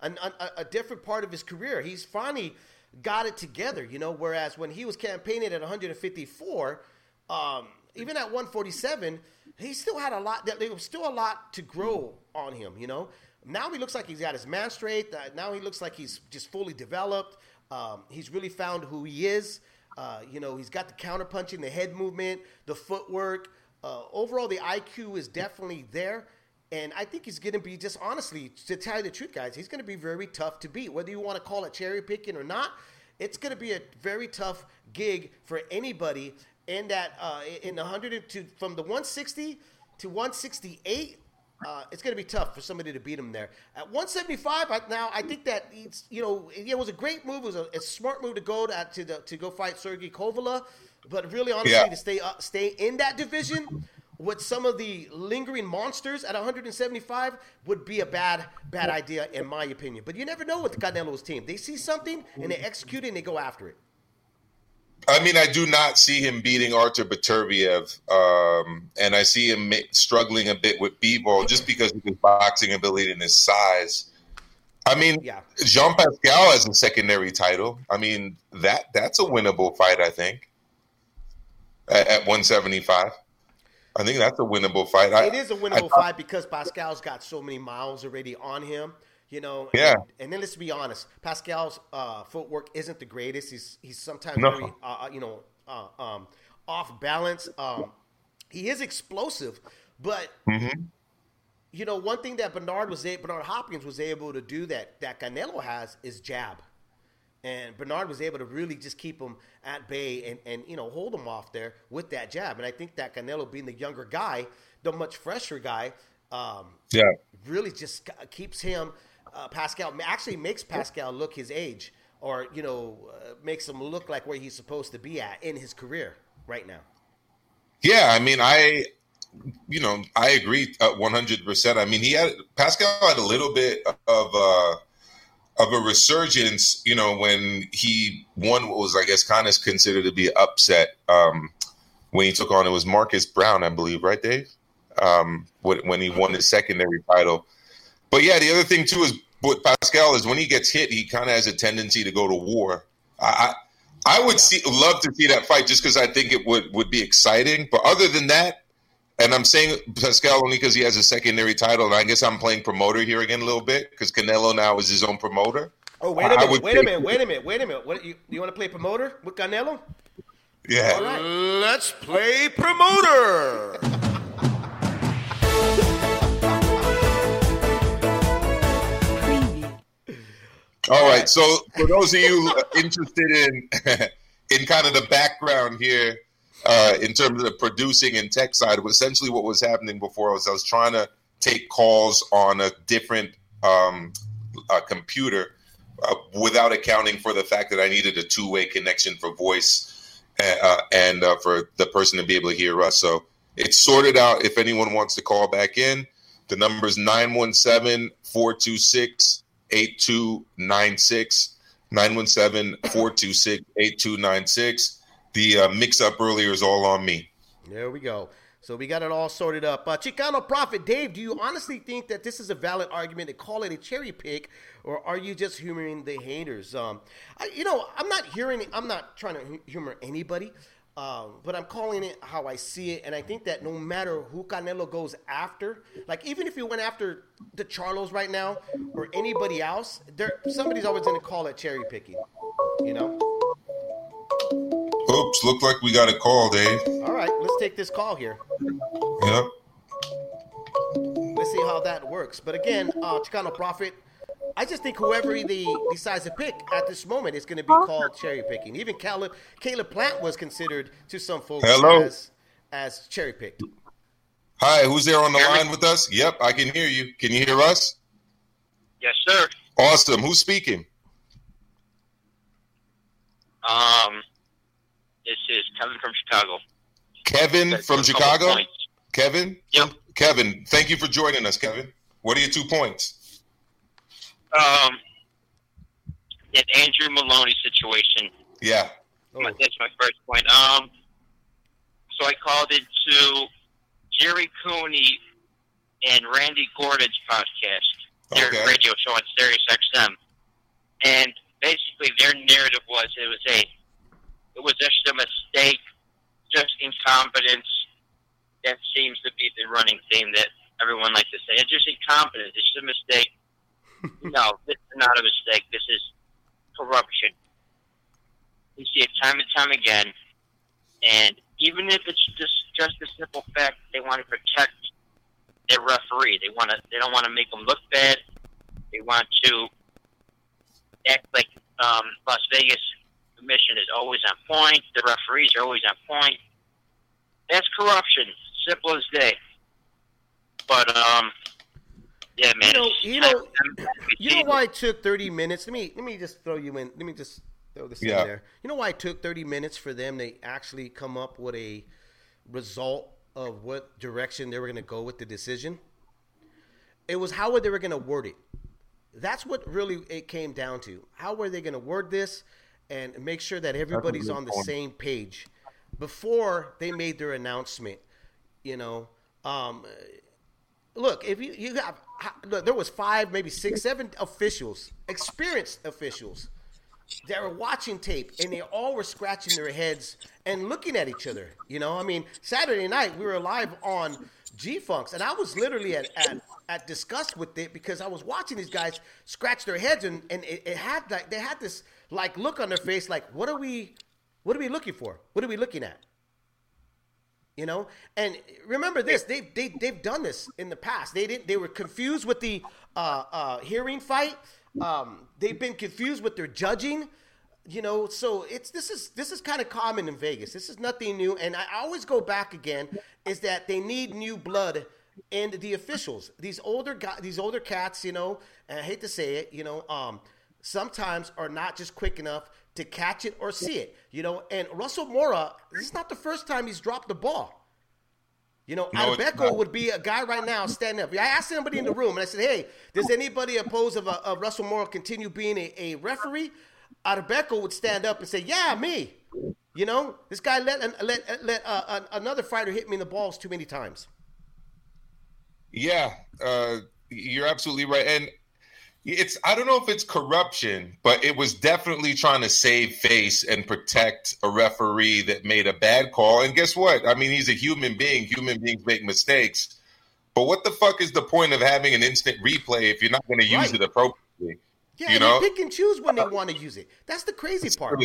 an, a, a different part of his career. He's finally got it together. You know, whereas when he was campaigning at 154, um, even at 147, he still had a lot. There was still a lot to grow on him. You know, now he looks like he's got his man straight. Uh, now he looks like he's just fully developed. Um, he's really found who he is. Uh, you know, he's got the counterpunching, the head movement, the footwork. Uh, overall, the IQ is definitely there. And I think he's going to be, just honestly, to tell you the truth, guys, he's going to be very tough to beat. Whether you want to call it cherry picking or not, it's going to be a very tough gig for anybody. In that, uh, in the 100 to, from the 160 to 168, uh, it's going to be tough for somebody to beat him there. At 175, I, now I think that it's you know it was a great move. It was a, a smart move to go to to, the, to go fight Sergey Kovalev, but really honestly Yeah. to stay up, stay in that division with some of the lingering monsters at 175 would be a bad bad idea in my opinion. But you never know with the Canelo's team. They see something and they execute it and they go after it. I mean, I do not see him beating Artur Beterbiev, um, and I see him struggling a bit with Bivol just because of his boxing ability and his size. I mean, Yeah. Jean Pascal has a secondary title. I mean, that that's a winnable fight. I think at, at 175. I think that's a winnable fight. I, it is a winnable fight because Pascal's got so many miles already on him. You know, Yeah. And, and then let's be honest, Pascal's uh, footwork isn't the greatest. He's he's sometimes No. very uh, you know uh, um, off balance. Um, he is explosive, but Mm-hmm. you know one thing that Bernard was a- Bernard Hopkins was able to do that that Canelo has is jab. And Bernard was able to really just keep him at bay and, and you know hold him off there with that jab. And I think that Canelo, being the younger guy, the much fresher guy, um, Yeah. really just keeps him. Uh, Pascal actually makes Pascal look his age, or you know, uh, makes him look like where he's supposed to be at in his career right now. Yeah, I mean, I, you know, I agree one hundred percent. I mean, he had Pascal had a little bit of uh, of a resurgence, you know, when he won what was, I guess, kind of considered to be upset um, when he took on it was Marcus Browne, I believe, right, Dave? Um, when when he won his secondary title. But yeah, the other thing too is with Pascal is when he gets hit, he kind of has a tendency to go to war. I, I I would see love to see that fight just because I think it would would be exciting. But other than that, and I'm saying Pascal only because he has a secondary title, and I guess I'm playing promoter here again a little bit because Canelo now is his own promoter. Oh wait a minute! would Wait a minute! Wait a minute! Wait a minute! What you, you want to play promoter with Canelo? Yeah, All right. Let's play promoter. All right. So for those of you interested in in kind of the background here, uh, in terms of the producing and tech side, essentially what was happening before was I was trying to take calls on a different um, uh, computer uh, without accounting for the fact that I needed a two way connection for voice uh, and uh, for the person to be able to hear us. So it's sorted out. If anyone wants to call back in, the number is 917 426 8296. 917 426 8296. The uh, mix up earlier is all on me. There we go. So we got it all sorted up. Uh, Chicano Prophet Dave, do you honestly think that this is a valid argument to call it a cherry pick, or are you just humoring the haters? Um, I, you know, I'm not hearing. I'm not trying to humor anybody, um, but I'm calling it how I see it, and I think that no matter who Canelo goes after, like even if he went after the Charlos right now or anybody else, there somebody's always going to call it cherry picking. You know. Oops, look like we got a call, Dave. All right, let's take this call here. Yep. Let's see how that works. But again, uh, Chicano Prophet, I just think whoever he decides to pick at this moment is going to be called cherry picking. Even Caleb, Caleb Plant was considered to some folks Hello? as as cherry picked. Hi, who's there on the line with us? Yep, I can hear you. Can you hear us? Yes, sir. Awesome. Who's speaking? Um, this is Kevin from Chicago. Kevin Got from Chicago. points. Kevin. Yep. Kevin, thank you for joining us, Kevin. What are your two points? Um, that Andrew Moloney situation. Yeah. Oh, that's my first point. Um, so I called into Jerry Cooney and Randy Gordon's podcast, their Okay. radio show on Sirius XM, and basically their narrative was it was a it was just a mistake, just incompetence. That seems to be the running theme that everyone likes to say. It's just incompetence. It's just a mistake. no, this is not a mistake. This is corruption. We see it time and time again. And even if it's just just the simple fact they want to protect their referee, they want to they don't want to make them look bad. They want to act like um, Las Vegas commission is always on point. The referees are always on point. That's corruption, simple as day. But um, yeah, man. You know- you know- You know why it took 30 minutes? Let me let me just throw you in. Let me just throw this Yeah. in there. You know why it took 30 minutes for them to actually come up with a result of what direction they were going to go with the decision? It was how they were going to word it. That's what really it came down to. How were they going to word this and make sure that everybody's on the same page before they made their announcement? You know, um, look, if you you have look, there was five, maybe six, seven officials, experienced officials, that were watching tape, and they all were scratching their heads and looking at each other. You know, I mean, Saturday night we were live on G Funks, and I was literally at, at at disgust with it because I was watching these guys scratch their heads, and and it, it had like they had this like look on their face, like what are we, what are we looking for? What are we looking at? You know, and remember this: they they they've done this in the past. They didn't. They were confused with the uh, uh, hearing fight. Um, they've been confused with their judging. You know, so it's this is this is kind of common in Vegas. This is nothing new, and I always go back again is that they need new blood in the officials. These older guys, these older cats, you know, and I hate to say it, you know, um, sometimes are not just quick enough to catch it or see it. You know, and Russell Mora, this is not the first time he's dropped the ball. You know, No, Adebeko would be a guy right now standing up. I asked somebody in the room, and I said, "Hey, does anybody oppose of, uh, of Russell Mora continue being a, a referee?" Adebeko would stand up and say, "Yeah, me." You know, this guy let let let uh, another fighter hit me in the balls too many times. Yeah, uh, you're absolutely right. And it's I don't know if it's corruption, but it was definitely trying to save face and protect a referee that made a bad call. And guess what? I mean, he's a human being. Human beings make mistakes. But what the fuck is the point of having an instant replay if you're not going to use Right. it appropriately? Yeah, You and know? they pick and choose when they want to use it. That's the crazy part.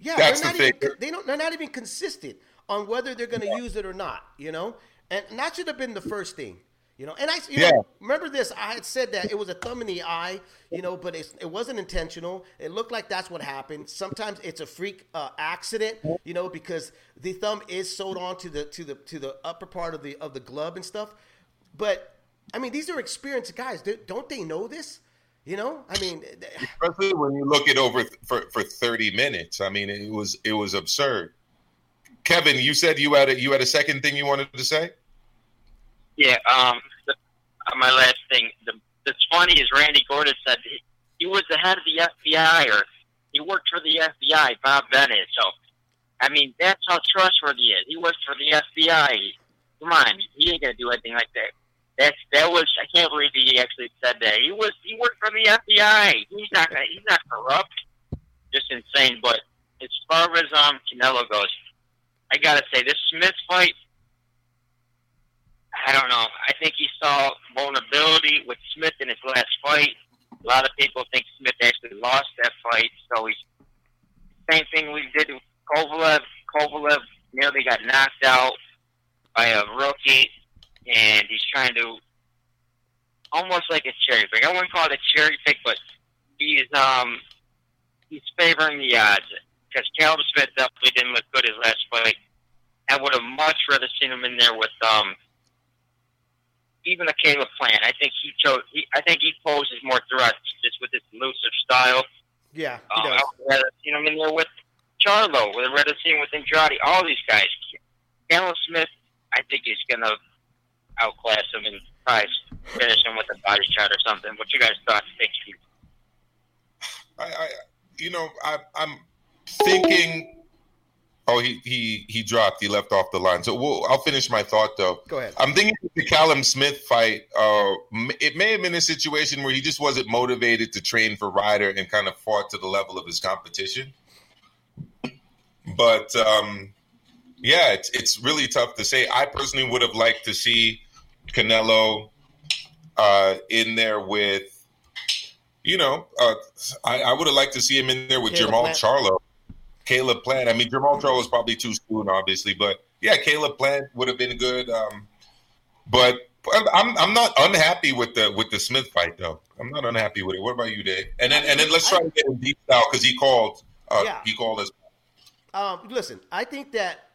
Yeah, That's they're the not even, they don't. They're not even consistent on whether they're going to use it or not. You know, and that should have been the first thing. You know, and I you Yeah. know, remember this. I had said that it was a thumb in the eye. You know, but it's, it wasn't intentional. It looked like that's what happened. Sometimes it's a freak uh, accident. You know, because the thumb is sewed on to the to the to the upper part of the of the glove and stuff. But I mean, these are experienced guys. They- Don't they know this? You know, I mean, Especially when you look it over for, for 30 minutes. I mean, it was it was absurd. Kevin, you said you had a you had a second thing you wanted to say? Yeah, um, the, uh, my last thing. The, that's funny is Randy Gordon said he, he was the head of the FBI or he worked for the FBI, Bob Bennett. So, I mean, that's how trustworthy he is. He worked for the FBI. Come on, he ain't gonna do anything like that. That's that was. I can't believe he actually said that. He was. He worked for the FBI. He's not. gonna- He's not corrupt. Just insane. But as far as um Canelo goes, I gotta say this Smith fight. I don't know. I think he saw vulnerability with Smith in his last fight. A lot of people think Smith actually lost that fight. So he's same thing we did with Kovalev. Kovalev nearly got knocked out by a rookie, and he's trying to almost like a cherry pick. I wouldn't call it a cherry pick, but he's um he's favoring the odds because Callum Smith definitely didn't look good his last fight. I would have much rather seen him in there with um even the Caleb Plant. I think he chose. He, I think he poses more threats just with his elusive style. Yeah, he Um, does. I would rather seen him in there with Charlo. with have rather seen him with Andrade. All these guys. Callum Smith, I think he's gonna outclass him and probably finish him with a body shot or something. What you guys thought? Thank you. I, I you know, I, I'm thinking. Oh, he he he dropped. He left off the line. So we'll, I'll finish my thought though. Go ahead. I'm thinking the Callum Smith fight. Uh, it may have been a situation where he just wasn't motivated to train for Ryder and kind of fought to the level of his competition. But um, yeah, it's it's really tough to say. I personally would have liked to see Canelo uh, in there with, you know, uh, I, I would have liked to see him in there with Caleb Jermall Plant. Charlo, Caleb Plant. I mean, Jermall Charlo was probably too soon, obviously, but yeah, Caleb Plant would have been good. Um, but I'm I'm not unhappy with the with the Smith fight though. I'm not unhappy with it. What about you, Dave? And then and then let's try to get him deep out because he called. Uh, Yeah. He called us. Um, listen, I think that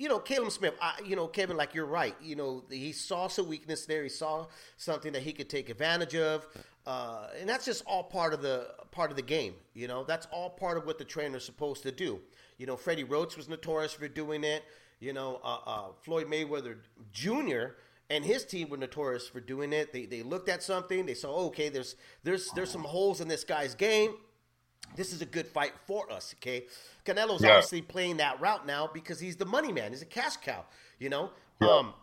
you know Caleb Smith. I, you know Kevin, like you're right. You know he saw some weakness there. He saw something that he could take advantage of, uh, and that's just all part of the part of the game. You know that's all part of what the trainer's supposed to do. You know Freddie Roach was notorious for doing it. You know uh, uh, Floyd Mayweather Jr. and his team were notorious for doing it. They they looked at something. They saw okay, there's there's there's some holes in this guy's game this is a good fight for us, okay? Canelo's Yeah. obviously playing that route now because he's the money man. He's a cash cow, you know? Um,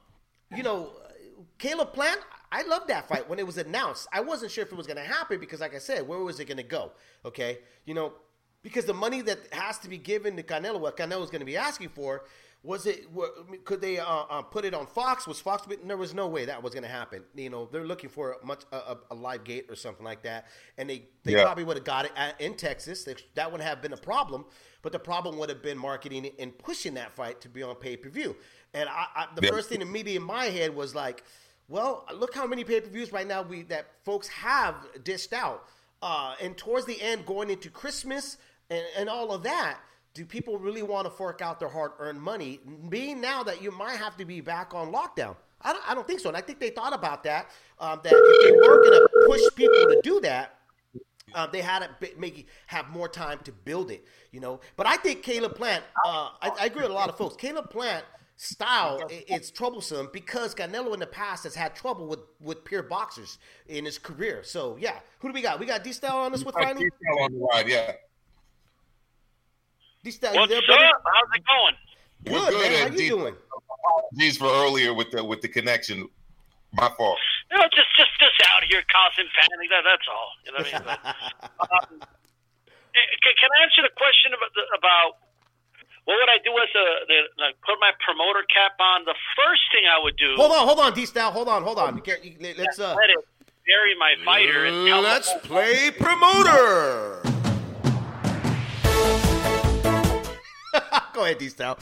you know, Caleb Plant, I love that fight when it was announced. I wasn't sure if it was going to happen because, like I said, where was it going to go, okay? You know, because the money that has to be given to Canelo, what Canelo's going to be asking for, was it? Could they uh, uh, put it on Fox? Was Fox? There was no way that was going to happen. You know, they're looking for a much a, a, live gate or something like that, and they they Yeah. probably would have got it at, in Texas. They, that would have been a problem, but the problem would have been marketing and pushing that fight to be on pay per view. And I, I, the Yeah. first thing immediately in my head was like, well, look how many pay per views right now we that folks have dished out. Uh, and towards the end, going into Christmas and, and all of that, do people really want to fork out their hard earned money, being now that you might have to be back on lockdown? I don't, I don't think so. And I think they thought about that, um, that if they weren't going to push people to do that, uh, they had to make have more time to build it, you know. But I think Caleb Plant, uh, I, I agree with a lot of folks. Caleb Plant style it's troublesome because Canelo in the past has had trouble with with pure boxers in his career. So yeah, who do we got? We got D style on this with finally. on the ride, yeah. D style, you What's there, up? brother? How's it going? We're Good, man. How and you D- doing? Apologies for earlier with the with the connection. My fault. You know, just just just out here causing panic. That, that's all. You know what I mean? But, um, eh, can, can I answer the question about the, about what would I do as a the, like put my promoter cap on? The first thing I would do. hold on, hold on, D style, hold on, hold on. You can't- you- Let's uh, Let it bury my fighter. And Let's them- play promoter. Go ahead, D style.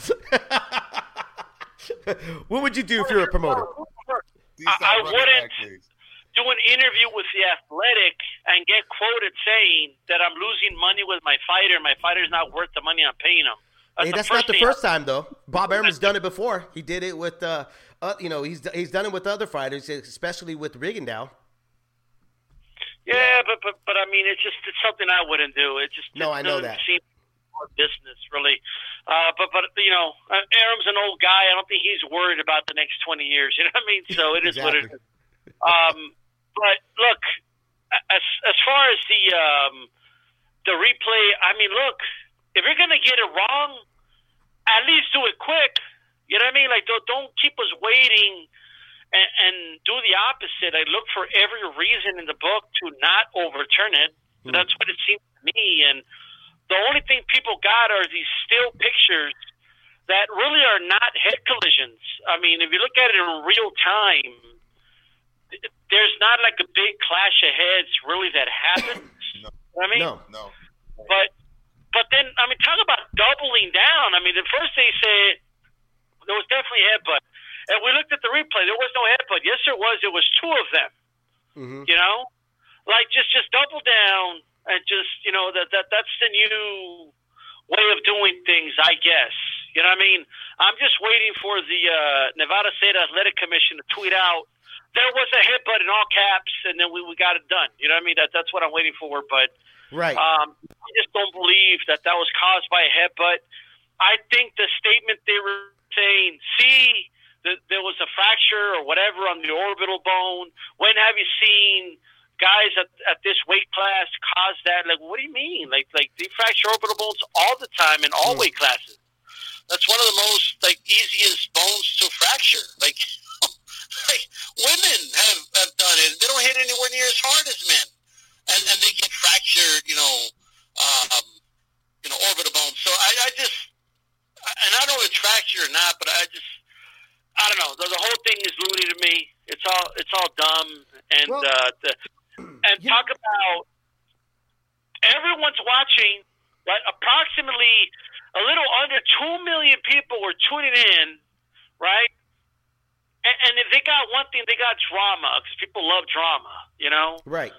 what would you do if you're a promoter? I- I wouldn't- back, do an interview with the athletic and get quoted saying that I'm losing money with my fighter. My fighter's not worth the money I'm paying him. Hey, that's not the first time though. Bob Arum's done it before. He did it with, uh, uh, you know, he's he's done it with other fighters, especially with Rigondeaux. Yeah, but but but I mean, it's just it's something I wouldn't do. It just No, it I know that. Seem more business really. Uh, but but you know, uh, Arum's an old guy. I don't think he's worried about the next twenty years. You know what I mean? So it is what it Exactly. is. Um, but look, as as far as the um, the replay, I mean, look, if you're gonna get it wrong, at least do it quick. You know what I mean? Like don't don't keep us waiting and, and do the opposite. I look for every reason in the book to not overturn it. That's what it seems to me. And the only thing people got are these still pictures that really are not head collisions. I mean, if you look at it in real time, there's not like a big clash of heads really that happens. No. You know what I mean, No, No. but but then I mean, talk about doubling down. I mean, the first they said there was definitely a headbutt, and we looked at the replay. There was no headbutt. Yes, there was. It was two of them. hmm You know, like just just double down and just you know that that that's the new way of doing things, I guess. You know what I mean? I'm just waiting for the uh, Nevada State Athletic Commission to tweet out there was a headbutt in all caps, and then we, we got it done. You know what I mean? That that's what I'm waiting for. But Right. um, I just don't believe that that was caused by a headbutt. I think the statement they were saying, see, that there was a fracture or whatever on the orbital bone. When have you seen guys at, at this weight class cause that? Like, what do you mean? Like, like they fracture orbital bones all the time in all weight classes. That's one of the most like easiest bones to fracture. Like, like women have, have done it. They don't hit anywhere near as hard as men, and and they get fractured. You know, um, you know, orbital bones. So I, I just, and I don't know if it's fracture or not, but I just, I don't know. The, the whole thing is loony to me. It's all, it's all dumb. And Well, uh, the, and you- talk about everyone's watching. Right, approximately a little under two million people were tuning in, right? And, and if they got one thing, they got drama because people love drama, you know right.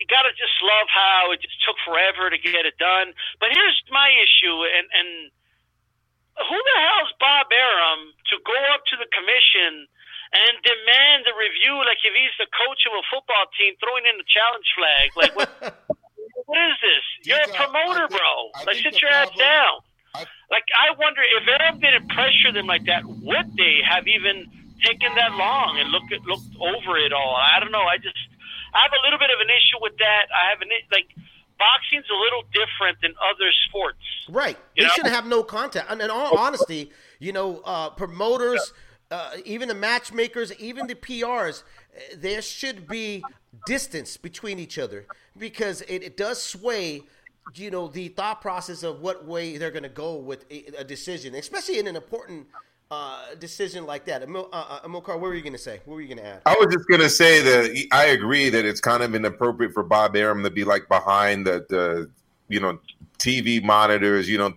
you gotta just love how it just took forever to get it done. But here's my issue, and and who the hell's Bob Arum to go up to the commission and demand a review like if he's the coach of a football team throwing in the challenge flag? Like what? what is this? You're a promoter, think- bro. I Like think sit the your ass down. I- Like I wonder if Arum didn't pressure them like that, would they have even taken that long and look at looked over it all? I don't know. I just I have a little bit of an issue with that. I have an like boxing's a little different than other sports. Right. You they know? shouldn't have no contact. And in all honesty, you know, uh, promoters, uh, even the matchmakers, even the PRs, uh, there should be distance between each other because it, it does sway, you know, the thought process of what way they're going to go with a, a decision, especially in an important uh, decision like that. Uh, uh, what were you going to say? What were you going to add? I was just gonna say that I agree that it's kind of inappropriate for Bob Arum to be like behind the, the you know TV monitors, you know,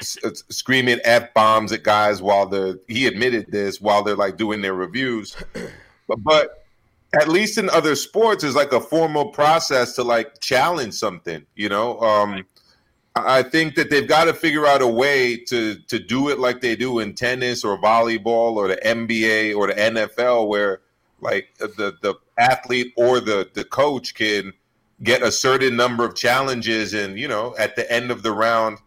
screaming f bombs at guys while they're. He admitted this while they're like doing their reviews, but, but at least in other sports, there's like a formal process to like challenge something. You know, um, I I think that they've got to figure out a way to to do it like they do in tennis or volleyball or the NBA or the NFL, where like the the athlete or the the coach can get a certain number of challenges, and you know, at the end of the round,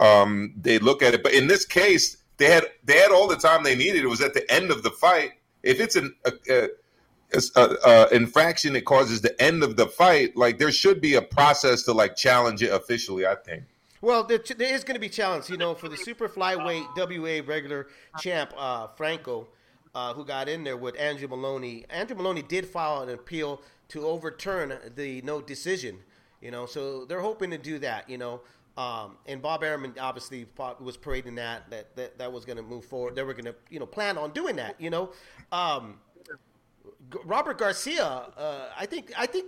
um, they look at it. But in this case, they had they had all the time they needed. It was at the end of the fight. If it's an a, a, a, a infraction that causes the end of the fight, like there should be a process to like challenge it officially. I think. Well, there, there is going to be challenge, you know, for the super flyweight WBA regular champ uh, Franco, uh, who got in there with Andrew Moloney. Andrew Moloney did file an appeal to overturn the no decision, you know, so they're hoping to do that, you know. Um, and Bob Arum obviously was parading that that that, that was going to move forward. They were going to, you know, plan on doing that, you know. Um, Robert Garcia, uh, I think, I think,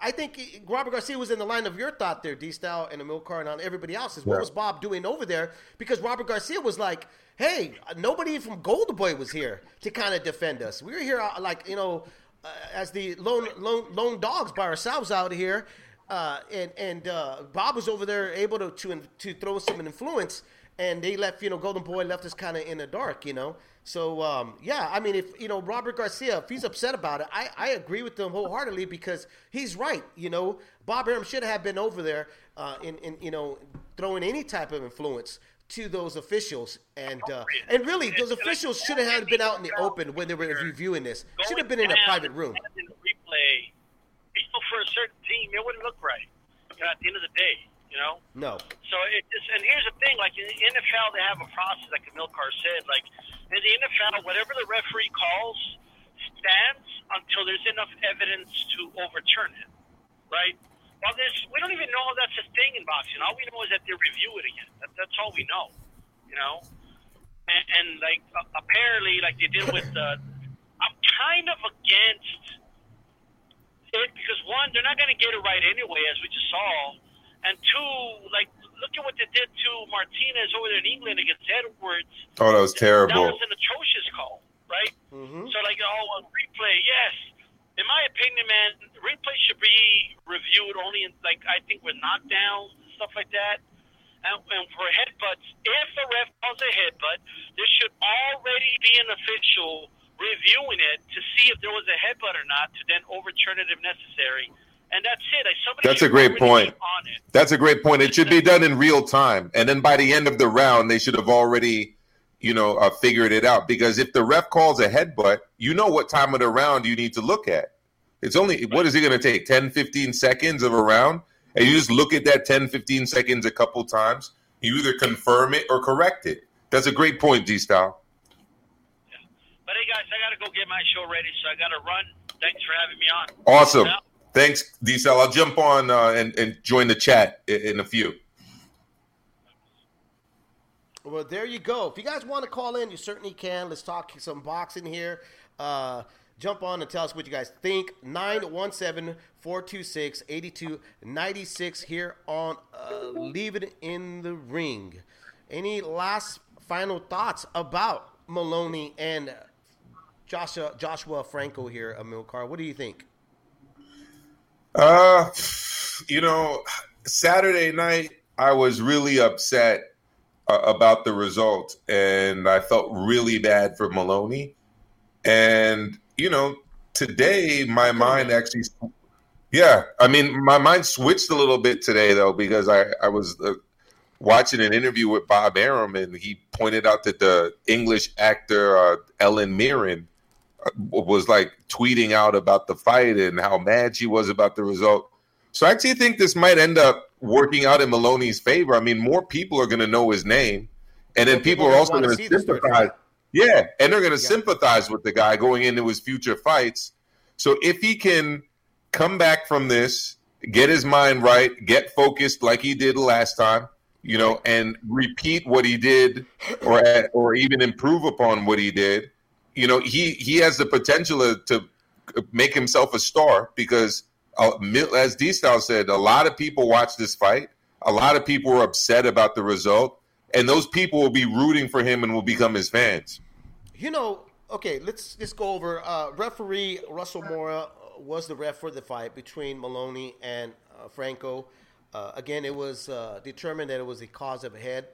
I think Robert Garcia was in the line of your thought there, D Style and Amilcar and on everybody else's. What Yeah. was Bob doing over there? Because Robert Garcia was like, "Hey, nobody from Golden Boy was here to kind of defend us. We were here, uh, like you know, uh, as the lone lone lone dogs by ourselves out here." Uh, and and uh, Bob was over there able to to to throw some influence, and they left you know Golden Boy left us kind of in the dark, you know. So um, yeah, I mean, if you know Robert Garcia, if he's upset about it, I, I agree with him wholeheartedly because he's right. You know, Bob Arum should have been over there uh, in, in you know throwing any type of influence to those officials, and uh, and really those officials should have been out in the open when they were reviewing this. Should have been in a private room. Replay, for a certain team, it wouldn't look right. You know, at the end of the day, you know. No, So it just, and here's the thing, like in the NFL, they have a process, like Milcar said, like in the NFL, whatever the referee calls stands until there's enough evidence to overturn it, right? Well, this we don't even know that's a thing in boxing. All we know is that they review it again. That, that's all we know, you know. And, and like a- apparently, like they did with the, I'm kind of against it because one, they're not going to get it right anyway, as we just saw, and two, like look at what they did to Martinez over there in England against Edwards. Oh, that was terrible. That was an atrocious call, right? Mhm. So like, oh, well, replay, yes. In my opinion, man, replay should be reviewed only in like I think with knockdowns and stuff like that. and, and for headbutts, if the ref calls a headbutt, there should already be an official reviewing it to see if there was a headbutt or not, to then overturn it if necessary. And that's it. Like, somebody That's a great point. On it. That's a great point. It should be done in real time, and then by the end of the round, they should have already, you know, uh, figured it out. Because if the ref calls a headbutt, you know what time of the round you need to look at. It's only what is it going to take 10, 15 seconds of a round, and you just look at that 10, 15 seconds a couple times. You either confirm it or correct it. That's a great point, D Style. But hey, guys, I got to go get my show ready, so I got to run. Thanks for having me on. Awesome. Yeah. Thanks, D Style. I'll jump on uh, and, and join the chat in, in a few. Well, there you go. If you guys want to call in, you certainly can. Let's talk some boxing here. Uh, jump on and tell us what you guys think. 917-426-8296 here on uh, Leave It in the Ring. Any last final thoughts about Moloney and Joshua, Joshua Franco here, Amilcar? What do you think? Uh, you know, Saturday night I was really upset uh, about the result, and I felt really bad for Moloney. And you know, today my mind actually, yeah, I mean, my mind switched a little bit today though because I I was uh, watching an interview with Bob Arum, and he pointed out that the English actor uh, Helen Mirren Uh, was like tweeting out about the fight and how mad she was about the result. So I actually think this might end up working out in Moloney's favor. I mean, more people are going to know his name, and then people people are also going to sympathize. Yeah, and they're going to Yeah. sympathize with the guy going into his future fights. So if he can come back from this, get his mind right, get focused like he did last time, you know, and repeat what he did, or or even improve upon what he did, you know, he he has the potential to, make himself a star because, uh, as D Style said, a lot of people watch this fight. A lot of people were upset about the result, and those people will be rooting for him and will become his fans. You know, okay, let's just go over. Uh, referee Russell Mora was the ref for the fight between Moloney and uh, Franco. Uh, again, it was uh, determined that it was a cause of head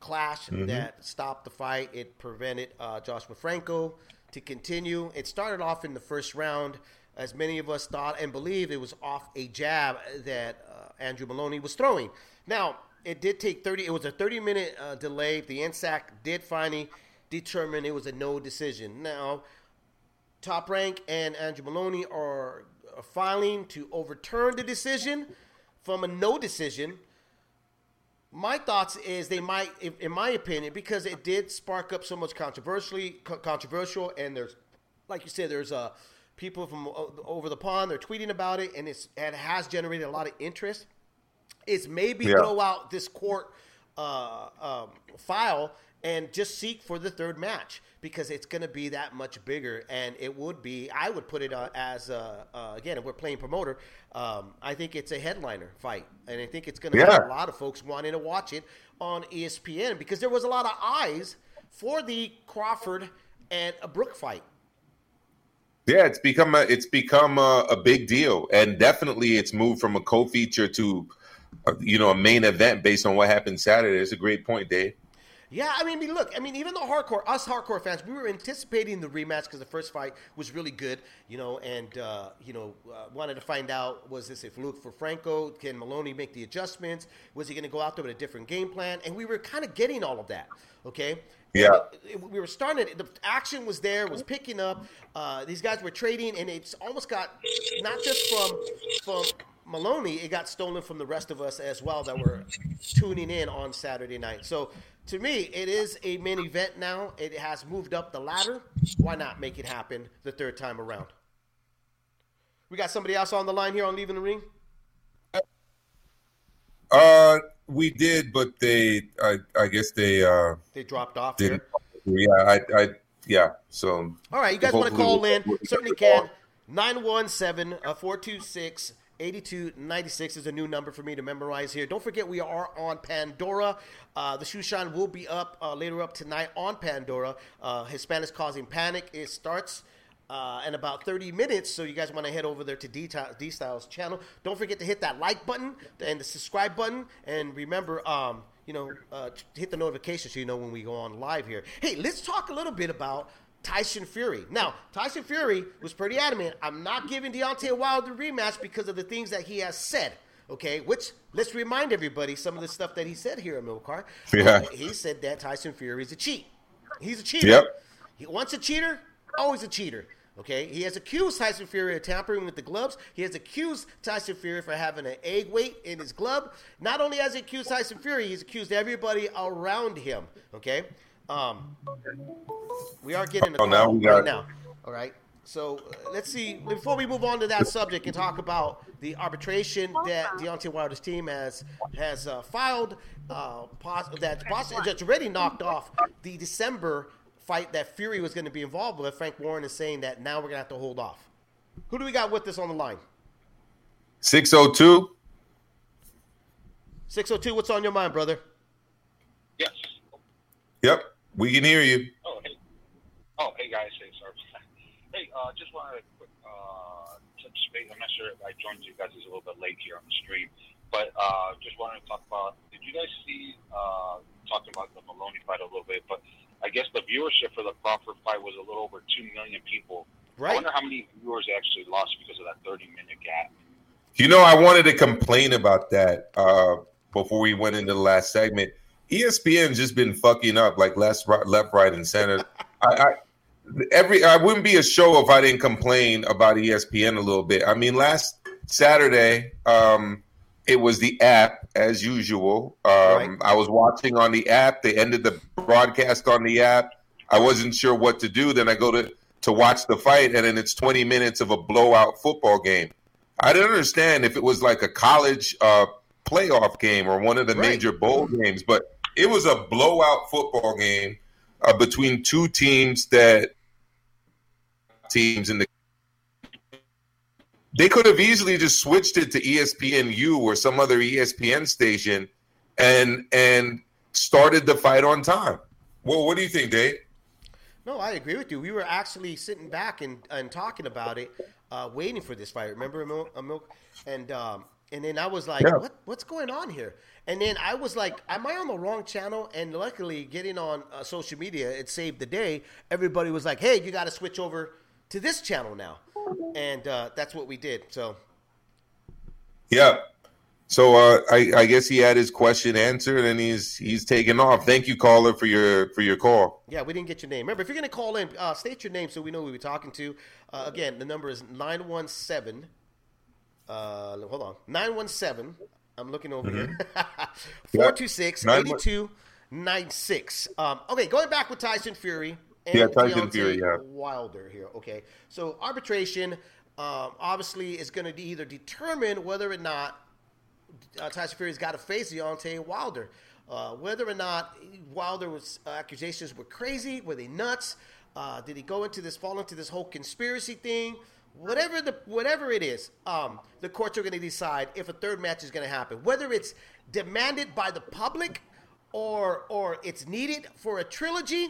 clash that stopped the fight. It prevented uh, Joshua Franco to continue. It started off in the first round, as many of us thought and believed it was off a jab that uh, Andrew Moloney was throwing. Now, it did take 30, it was a 30 minute uh, delay. The NSAC did finally determine it was a no decision. Now, Top Rank and Andrew Moloney are filing to overturn the decision from a no decision. My thoughts is they might, if- in my opinion, because it did spark up so much controversially, co- controversial, and there's, like you said, there's uh, people from over the pond. They're tweeting about it, and it's and it has generated a lot of interest. Is maybe Yeah. throw out this court uh, um, file and just seek for the third match because it's going to be that much bigger, and it would be. I would put it uh, as uh, uh, again, if we're playing promoter, um, I think it's a headliner fight, and I think it's going to Yeah. have a lot of folks wanting to watch it on ESPN because there was a lot of eyes for the Crawford and a Brook fight. Yeah, it's become a it's become a, a big deal, and definitely it's moved from a co-feature to, uh, you know, a main event based on what happened Saturday. It's a great point, Dave. Yeah, I mean, look, I mean, even the hardcore, us hardcore fans, we were anticipating the rematch because the first fight was really good, you know, and uh, you know, uh, wanted to find out was this a fluke for Franco? Can Moloney make the adjustments? Was he going to go out there with a different game plan? And we were kind of getting all of that. Okay. Yeah. It- it- we were starting. The action was there, was picking up. Uh, these guys were trading, and it's almost got not just from from Moloney, it got stolen from the rest of us as well that were tuning in on Saturday night. So to me, it is a main event now. It has moved up the ladder. Why not make it happen the third time around? We got somebody else on the line here on Leaving the Ring. Uh, we did, but they, I, I guess they uh, They dropped off didn't. here. Yeah, I, I, yeah. So All right, you guys want to call in? Certainly can. 917 426 8296 is a new number for me to memorize here. Don't forget, we are on Pandora. Uh, the shoe shine will be up uh, later up tonight on Pandora. Uh, Hispanics Causing Panic. It starts uh, in about 30 minutes. So you guys want to head over there to D Styles channel. Don't forget to hit that like button and the subscribe button. And remember, um, you know, uh, hit the notification so you know when we go on live here. Hey, let's talk a little bit about Tyson Fury. Now, Tyson Fury was pretty adamant. I'm not giving Deontay Wilder the rematch because of the things that he has said. Okay, which let's remind everybody some of the stuff that he said here at Milcar. Yeah. He said that Tyson Fury is a cheat. He's a cheater. Yep. He once a cheater, always a cheater. Okay, he has accused Tyson Fury of tampering with the gloves. He has accused Tyson Fury for having an egg weight in his glove. Not only has he accused Tyson Fury, he's accused everybody around him. Okay, um, we are getting a Oh, now we right got- now. All right. So uh, let's see. Before we move on to that subject and talk about the arbitration that Deontay Wilder's team has has uh, filed, uh, pos- that pos- that's already knocked off the December fight that Fury was going to be involved with. Frank Warren is saying that now we're going to have to hold off. Who do we got with us on the line? 602. 602, what's on your mind, brother? Yes. Yep. We can hear you. Oh, hey. Oh, hey guys. Hey, sorry. Hey, uh, just wanted a quick uh, touch space. I'm not sure if I joined you guys a little bit late here on the stream, but uh, just wanted to talk about. Did you guys see uh, talking about the Moloney fight a little bit? But I guess the viewership for the Crawford fight was a little over two million people. Right. I wonder how many viewers actually lost because of that 30 minute gap. You know, I wanted to complain about that uh, before we went into the last segment. ESPN's just been fucking up like left, right, left, right, and center. I, I every I wouldn't be a show if I didn't complain about ESPN a little bit. I mean, last Saturday, um, it was the app as usual. Um, Right. I was watching on the app. They ended the broadcast on the app. I wasn't sure what to do. Then I go to to watch the fight, and then it's 20 minutes of a blowout football game. I didn't understand if it was like a college uh, playoff game or one of the Right. major bowl games, but it was a blowout football game uh, between two teams that teams in the. They could have easily just switched it to ESPNU or some other ESPN station, and and started the fight on time. Well, what do you think, Dave? No, I agree with you. We were actually sitting back and, and talking about it, uh, waiting for this fight. Remember? Emil? And um, and then I was like, Yeah. what what's going on here? And then I was like, am I on the wrong channel? And luckily, getting on uh, social media, it saved the day. Everybody was like, hey, you got to switch over to this channel now, and uh, that's what we did. So Yeah. So uh, I, I guess he had his question answered, and he's he's taken off. Thank you, caller, for your for your call. Yeah, we didn't get your name. Remember, if you're going to call in, uh, state your name so we know who we're talking to. Uh, again, the number is 917. Uh, hold on. 917. I'm looking over here. 426 8296. Um, okay, going back with Tyson Fury. And Yeah, Tyson Deontay Fury, yeah. Wilder here. Okay, so arbitration um, obviously is going to either determine whether or not uh, Tyson Fury's got to face Deontay Wilder. Uh, whether or not Wilder was uh, accusations were crazy, were they nuts? Uh, did he go into this, fall into this whole conspiracy thing? Whatever the whatever it is, um, the courts are going to decide if a third match is going to happen. Whether it's demanded by the public or or it's needed for a trilogy,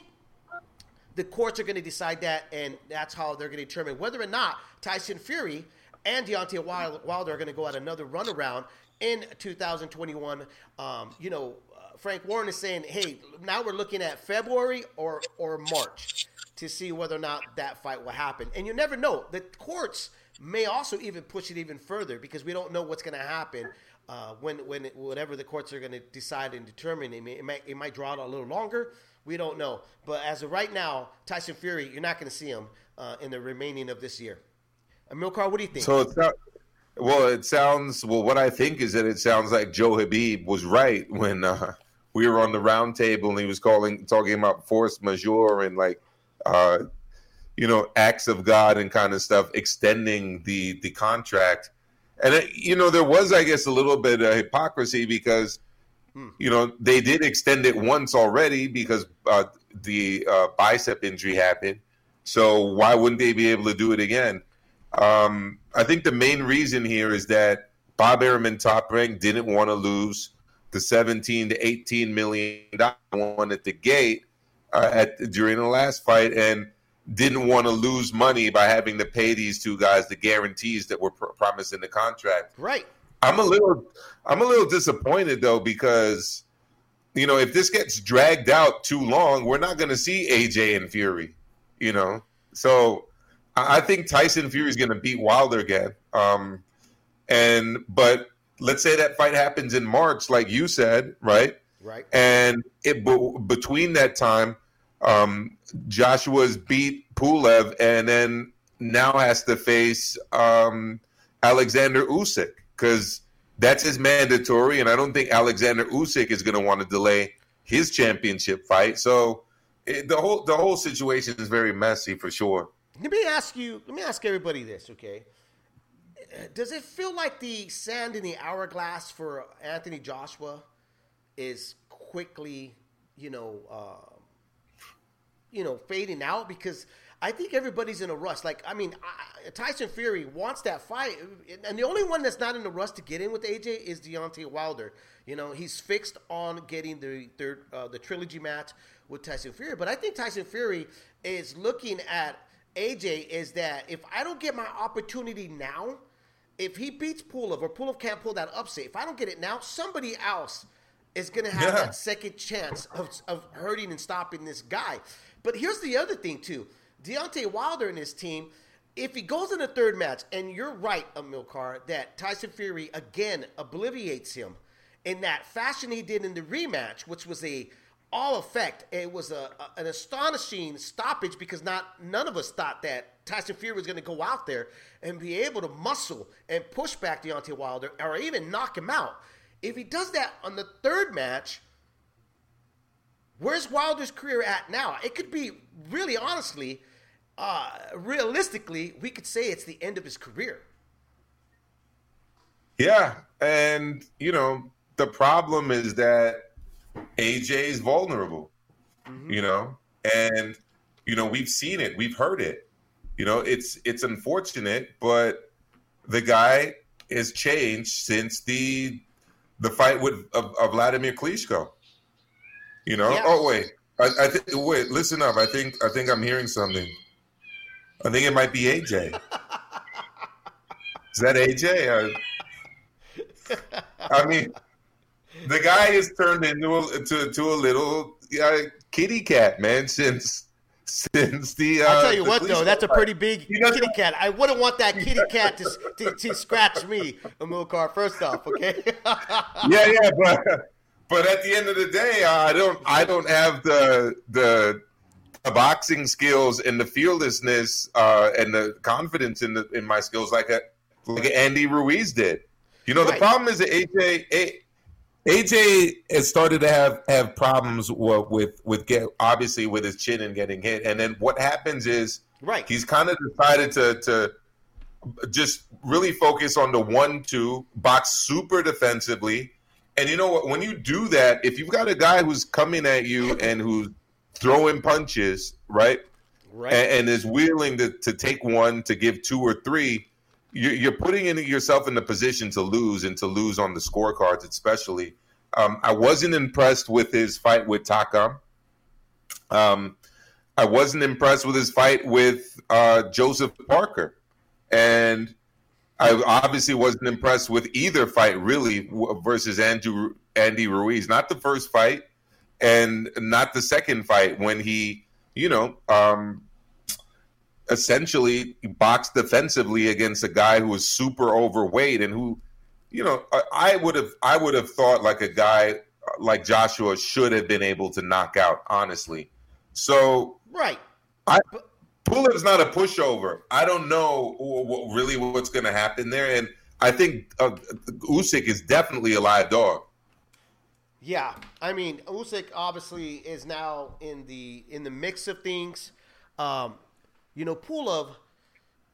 the courts are going to decide that, and that's how they're going to determine whether or not Tyson Fury and Deontay Wilder are going to go at another runaround in 2021. Um, you know, Frank Warren is saying, "Hey, now we're looking at February or or March to see whether or not that fight will happen." And you never know. The courts may also even push it even further because we don't know what's going to happen uh, when when it, whatever the courts are going to decide and determine. It, may, it might it might draw out a little longer. We don't know. But as of right now, Tyson Fury, you're not going to see him uh, in the remaining of this year. Amilcar, what do you think? So it's not. Well, it sounds. Well, what I think is that it sounds like Joe Habib was right when uh, we were on the round table and he was calling, talking about force majeure and like, uh, you know, acts of God and kind of stuff, extending the the contract. And it, you know, there was, I guess, a little bit of hypocrisy because, you know, they did extend it once already because uh, the uh, bicep injury happened. So why wouldn't they be able to do it again? Um, I think the main reason here is that Bob Arum Top Rank didn't want to lose the 17 to 18 million dollar one at the gate uh, at during the last fight, and didn't want to lose money by having to pay these two guys the guarantees that were pr- promised in the contract. Right. I'm a little I'm a little disappointed though because you know if this gets dragged out too long, we're not going to see AJ and Fury. You know, so I I think Tyson Fury is going to beat Wilder again. Um, and but let's say that fight happens in March, like you said, right? Right. And it b- between that time, um, Joshua's beat Pulev, and then now has to face um, Alexander Usyk because that's his mandatory, and I don't think Alexander Usyk is going to want to delay his championship fight. So it, the whole the whole situation is very messy for sure. Let me ask you. Let me ask everybody this, okay? Does it feel like the sand in the hourglass for Anthony Joshua is quickly, you know, uh, you know, fading out? Because I think everybody's in a rush. Like, I mean, I, Tyson Fury wants that fight, and the only one that's not in a rush to get in with AJ is Deontay Wilder. You know, he's fixed on getting the third, uh, the trilogy match with Tyson Fury. But I think Tyson Fury is looking at AJ is that if I don't get my opportunity now, if he beats Pulev or Pulev can't pull that upset, if I don't get it now, somebody else is going to have Yeah. that second chance of, of hurting and stopping this guy. But here's the other thing, too. Deontay Wilder and his team, if he goes in the third match, and you're right, Amilcar, that Tyson Fury again obliviates him in that fashion he did in the rematch, which was a all effect. It was a, a- an astonishing stoppage because not none of us thought that Tyson Fury was going to go out there and be able to muscle and push back Deontay Wilder or even knock him out. If he does that on the third match, where's Wilder's career at now? It could be really honestly, uh, realistically, we could say it's the end of his career. Yeah, and you know the problem is that AJ is vulnerable. You know, and you know we've seen it, we've heard it. You know, it's it's unfortunate, but the guy has changed since the the fight with of, of Vladimir Klitschko. You know. Yeah. Oh wait, I, I think wait. Listen up. I think I think I'm hearing something. I think it might be AJ. Is that AJ? Uh, I mean, the guy has turned into a, to, to a little uh, kitty cat, man. Since since the. Uh, I'll tell you what, though, that's a pretty big kitty cat. I wouldn't want that kitty cat to, to, to scratch me, Amilcar, first off, okay? yeah, yeah, but but at the end of the day, uh, I don't I don't have the the the boxing skills and the fearlessness uh, and the confidence in the in my skills like a, like Andy Ruiz did. You know, Right. the problem is that AJ A- AJ has started to have have problems with with, get obviously with his chin and getting hit, and then what happens is right. he's kind of decided to to just really focus on the one two box super defensively and you know what when you do that if you've got a guy who's coming at you and who's throwing punches right, right. and, and is willing to, to take one to give two or three you're, putting in yourself in the position to lose and to lose on the scorecards especially. Um, i wasn't impressed with his fight with takam um, I wasn't impressed with his fight with uh, Joseph Parker, and I obviously wasn't impressed with either fight really versus Andrew Andy Ruiz. Not the first fight, and not the second fight when he, you know, um, essentially boxed defensively against a guy who was super overweight and who, you know, I- would have I would have thought like a guy like Joshua should have been able to knock out. Honestly, so right. I, Pulev's not a pushover. I don't know wh- wh- really what's going to happen there, and I think uh, Usyk is definitely a live dog. Yeah, I mean, Usyk obviously is now in the in the mix of things. Um, you know, Pulev,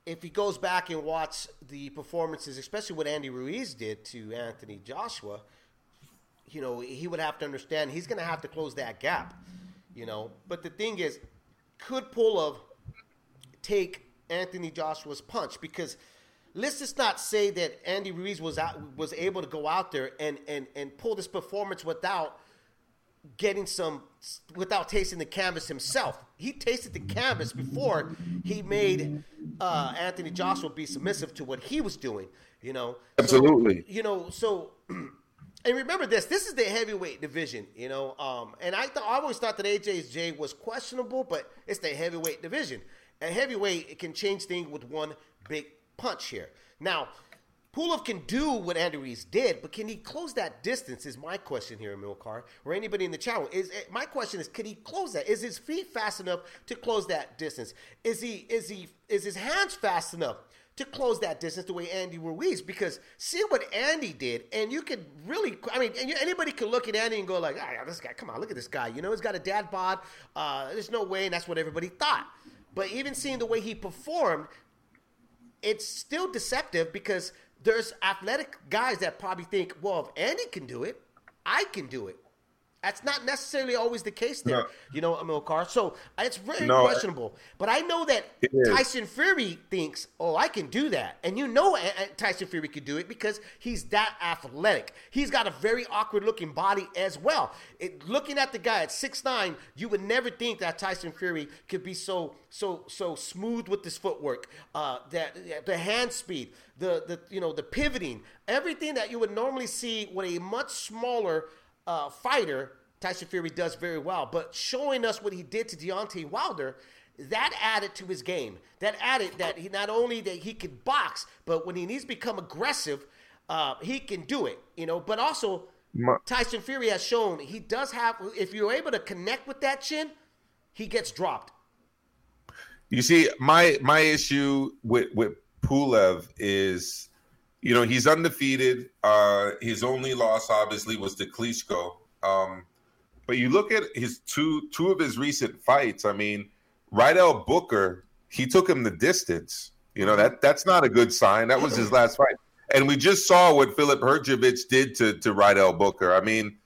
if he goes back and watch the performances, especially what Andy Ruiz did to Anthony Joshua, you know, he would have to understand he's going to have to close that gap. You know, but the thing is, could Pulev take Anthony Joshua's punch? Because let's just not say that Andy Ruiz was out, was able to go out there and, and, and pull this performance without getting some without tasting the canvas himself. He tasted the canvas before he made uh, Anthony Joshua be submissive to what he was doing. You know, absolutely. So, you know, so and remember this: this is the heavyweight division. You know, um, and I th- I always thought that AJ's J was questionable, but it's the heavyweight division. And heavyweight it can change things with one big punch here. Now, Pulev can do what Andy Ruiz did, but can he close that distance? Is my question here, Milcar, or anybody in the chat room. Is eh, my question is, can he close that? Is his feet fast enough to close that distance? Is he is he is his hands fast enough to close that distance the way Andy Ruiz? Because see what Andy did, and you could really, I mean, anybody could look at Andy and go like, ah, this guy, come on, look at this guy. You know, he's got a dad bod. Uh, there's no way, and that's what everybody thought. But even seeing the way he performed, it's still deceptive because there's athletic guys that probably think, well, if Andy can do it, I can do it. That's not necessarily always the case there, no. you know, Amilcar. So uh, it's very no, questionable. But I know that Tyson Fury thinks, oh, I can do that. And you know uh, uh, Tyson Fury could do it because he's that athletic. He's got a very awkward looking body as well. It, looking at the guy at six nine, you would never think that Tyson Fury could be so so so smooth with his footwork, uh, that the hand speed, the the you know the pivoting, everything that you would normally see with a much smaller uh, fighter, Tyson Fury does very well. But showing us what he did to Deontay Wilder, that added to his game. That added that he not only that he could box, but when he needs to become aggressive, uh, he can do it. You know, but also Tyson Fury has shown he does have. If you're able to connect with that chin, he gets dropped. You see, my my issue with with Pulev is you know, he's undefeated. Uh, his only loss, obviously, was to Klitschko. Um, but you look at his two two of his recent fights. I mean, Rydell Booker, he took him the distance. You know that that's not a good sign. That was his last fight, and we just saw what Filip Hrgovic did to to Rydell Booker. I mean,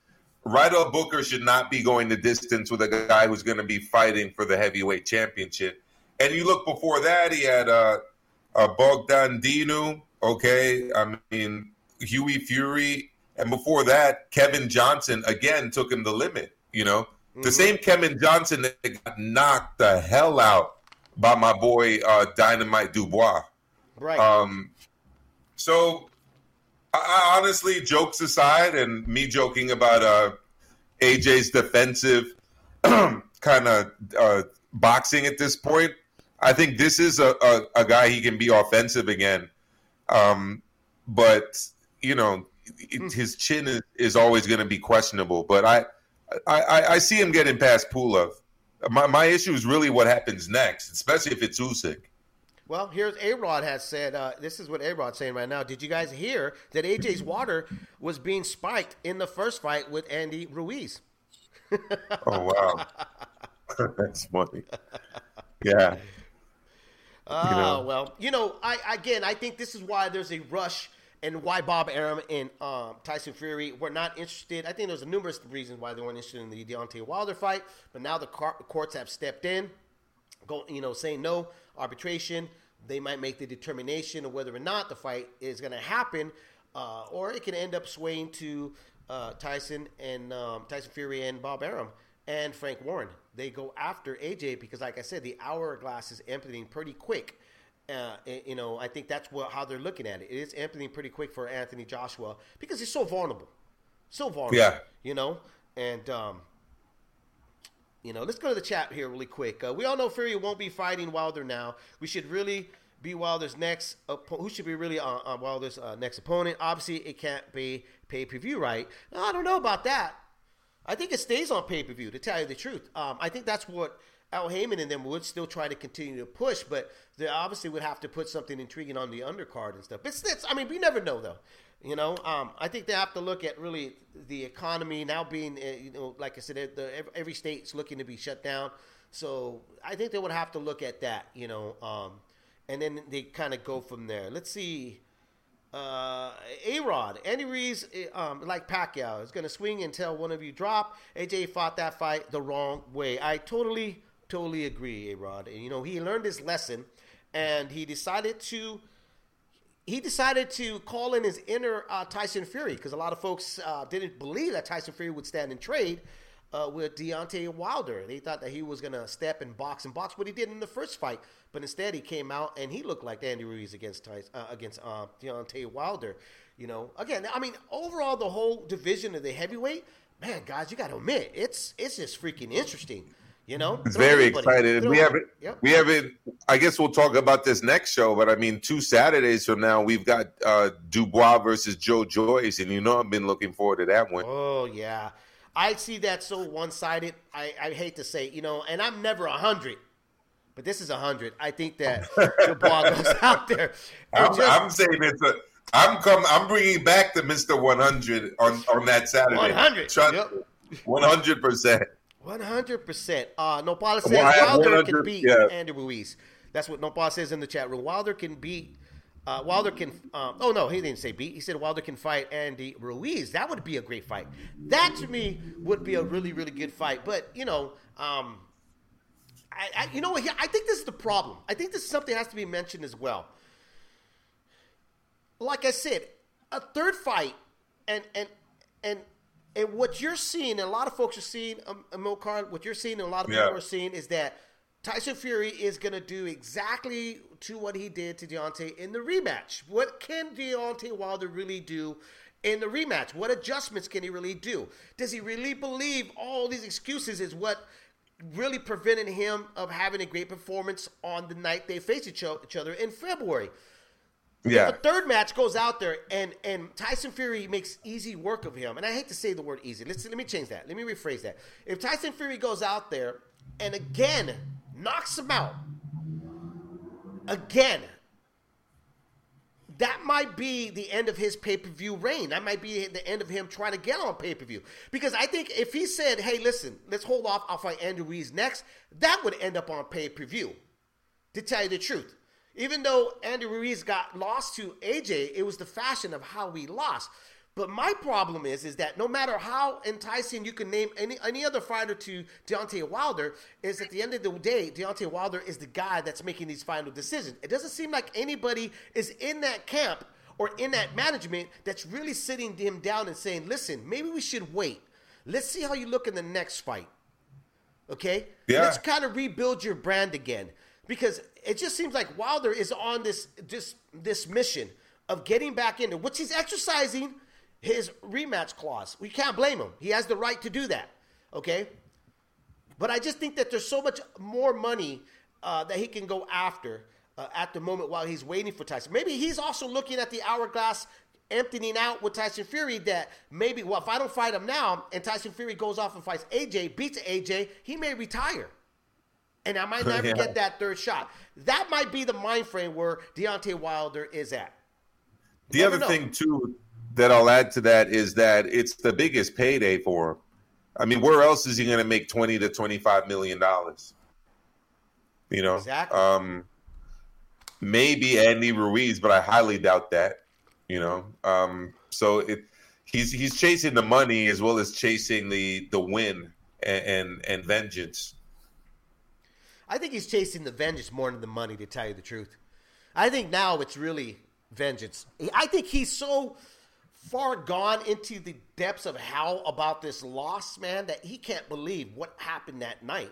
Rydell Booker should not be going the distance with a guy who's going to be fighting for the heavyweight championship. And you look before that, he had uh, uh, Bogdan Dinu, Okay, I mean Hughie Fury, and before that, Kevin Johnson again took him the limit. You know, mm-hmm. the same Kevin Johnson that got knocked the hell out by my boy uh, Dynamite Dubois. Right. Um. So, I, I honestly, jokes aside, and me joking about uh, AJ's defensive kind of uh, boxing at this point, I think this is a, a, a guy he can be offensive again um, but you know, it, hmm. his chin is, is always going to be questionable. But I, I, I see him getting past Pulev. My my issue is really what happens next, especially if it's Usyk. Well, here's A Rod has said. Uh, this is what A Rod's saying right now. Did you guys hear that AJ's water was being spiked in the first fight with Andy Ruiz? oh wow, that's funny. Yeah, Oh, you know? well, you know, I again, I think this is why there's a rush and why Bob Arum and um, Tyson Fury were not interested. I think there's a numerous reasons why they weren't interested in the Deontay Wilder fight, but now the courts have stepped in, go, you know, saying no arbitration. They might make the determination of whether or not the fight is going to happen, uh, or it can end up swaying to uh, Tyson and um, Tyson Fury and Bob Arum and Frank Warren. They go after AJ because, like I said, the hourglass is emptying pretty quick. Uh, you know, I think that's what, how they're looking at it. It is emptying pretty quick for Anthony Joshua because he's so vulnerable, so vulnerable. Yeah, you know, and um, you know, let's go to the chat here really quick. Uh, we all know Fury won't be fighting Wilder now. We should really be Wilder's next. who should be really on, on Wilder's uh, next opponent? Obviously, it can't be pay per view, right? I don't know about that. I think it stays on pay per view. To tell you the truth, um, I think that's what Al Haymon and them would still try to continue to push, but they obviously would have to put something intriguing on the undercard and stuff. It's, it's I mean, we never know though. You know, um, I think they have to look at really the economy now being, uh, you know, like I said, the, every state's looking to be shut down. So I think they would have to look at that, you know, um, and then they kind of go from there. Let's see. Uh, A Rod, Andy Ruiz, eh, um, like Pacquiao, is going to swing until one of you drop. AJ fought that fight the wrong way. I totally, totally agree, A Rod. And, you know, he learned his lesson and he decided to. He decided to call in his inner uh, Tyson Fury because a lot of folks uh, didn't believe that Tyson Fury would stand and trade. Uh, with Deontay Wilder. They thought that he was going to step and box and box what he did in the first fight, but instead he came out and he looked like Andy Ruiz against uh, against uh, Deontay Wilder. You know, again, I mean, overall, the whole division of the heavyweight, man, guys, you got to admit, it's it's just freaking interesting. You know, it's very excited. We haven't, yep. we haven't. I guess we'll talk about this next show, but I mean, two Saturdays from now, we've got uh, Dubois versus Joe Joyce, and you know, I've been looking forward to that one. Oh yeah, I see that so one sided. I, I hate to say, you know, and I'm never a hundred, but this is a hundred. I think that Dubois goes out there. I'm, just, I'm saying it's a. I'm come. I'm bringing back the Mister 100 on on that Saturday. 100. One hundred percent. One hundred percent. Uh Nopal says well, Wilder can beat yeah. Andy Ruiz. That's what Nopal says in the chat room. Wilder can beat. Uh, Wilder can. Um, oh no, he didn't say beat. He said Wilder can fight Andy Ruiz. That would be a great fight. That to me would be a really really good fight. But you know, um, I, I you know what? I think this is the problem. I think this is something that has to be mentioned as well. Like I said, a third fight, and and and and what you're seeing, and a lot of folks are seeing, um, what you're seeing, and a lot of people yeah. are seeing, is that Tyson Fury is going to do exactly to what he did to Deontay in the rematch. What can Deontay Wilder really do in the rematch? What adjustments can he really do? Does he really believe all these excuses is what really prevented him of having a great performance on the night they faced each other in February? Yeah. If a third match goes out there and and Tyson Fury makes easy work of him, and I hate to say the word easy. Let's let me change that. Let me rephrase that. If Tyson Fury goes out there and again knocks him out, again, that might be the end of his pay per view reign. That might be the end of him trying to get on pay per view. Because I think if he said, "Hey, listen, let's hold off. I'll fight Andrew Ruiz next," that would end up on pay per view. To tell you the truth. Even though Andrew Ruiz got lost to AJ, it was the fashion of how we lost. But my problem is, is that no matter how enticing you can name any any other fighter to Deontay Wilder, is at the end of the day, Deontay Wilder is the guy that's making these final decisions. It doesn't seem like anybody is in that camp or in that management that's really sitting him down and saying, "Listen, maybe we should wait. Let's see how you look in the next fight." Okay, yeah. let's kind of rebuild your brand again because it just seems like Wilder is on this this this mission of getting back into which he's exercising his rematch clause. We can't blame him. He has the right to do that. Okay, but I just think that there's so much more money uh, that he can go after uh, at the moment while he's waiting for Tyson. Maybe he's also looking at the hourglass emptying out with Tyson Fury that maybe, well, if I don't fight him now and Tyson Fury goes off and fights AJ, beats AJ, he may retire and I might never yeah. get that third shot. That might be the mind frame where Deontay Wilder is at. The other know. thing too that I'll add to that is that it's the biggest payday for him. I mean, where else is he going to make twenty to twenty-five million dollars? You know, exactly. um, maybe Andy Ruiz, but I highly doubt that. You know, um, so it he's he's chasing the money as well as chasing the the win and, and, and vengeance. I think he's chasing the vengeance more than the money, to tell you the truth. I think now it's really vengeance. I think he's so far gone into the depths of hell about this loss, man, that he can't believe what happened that night.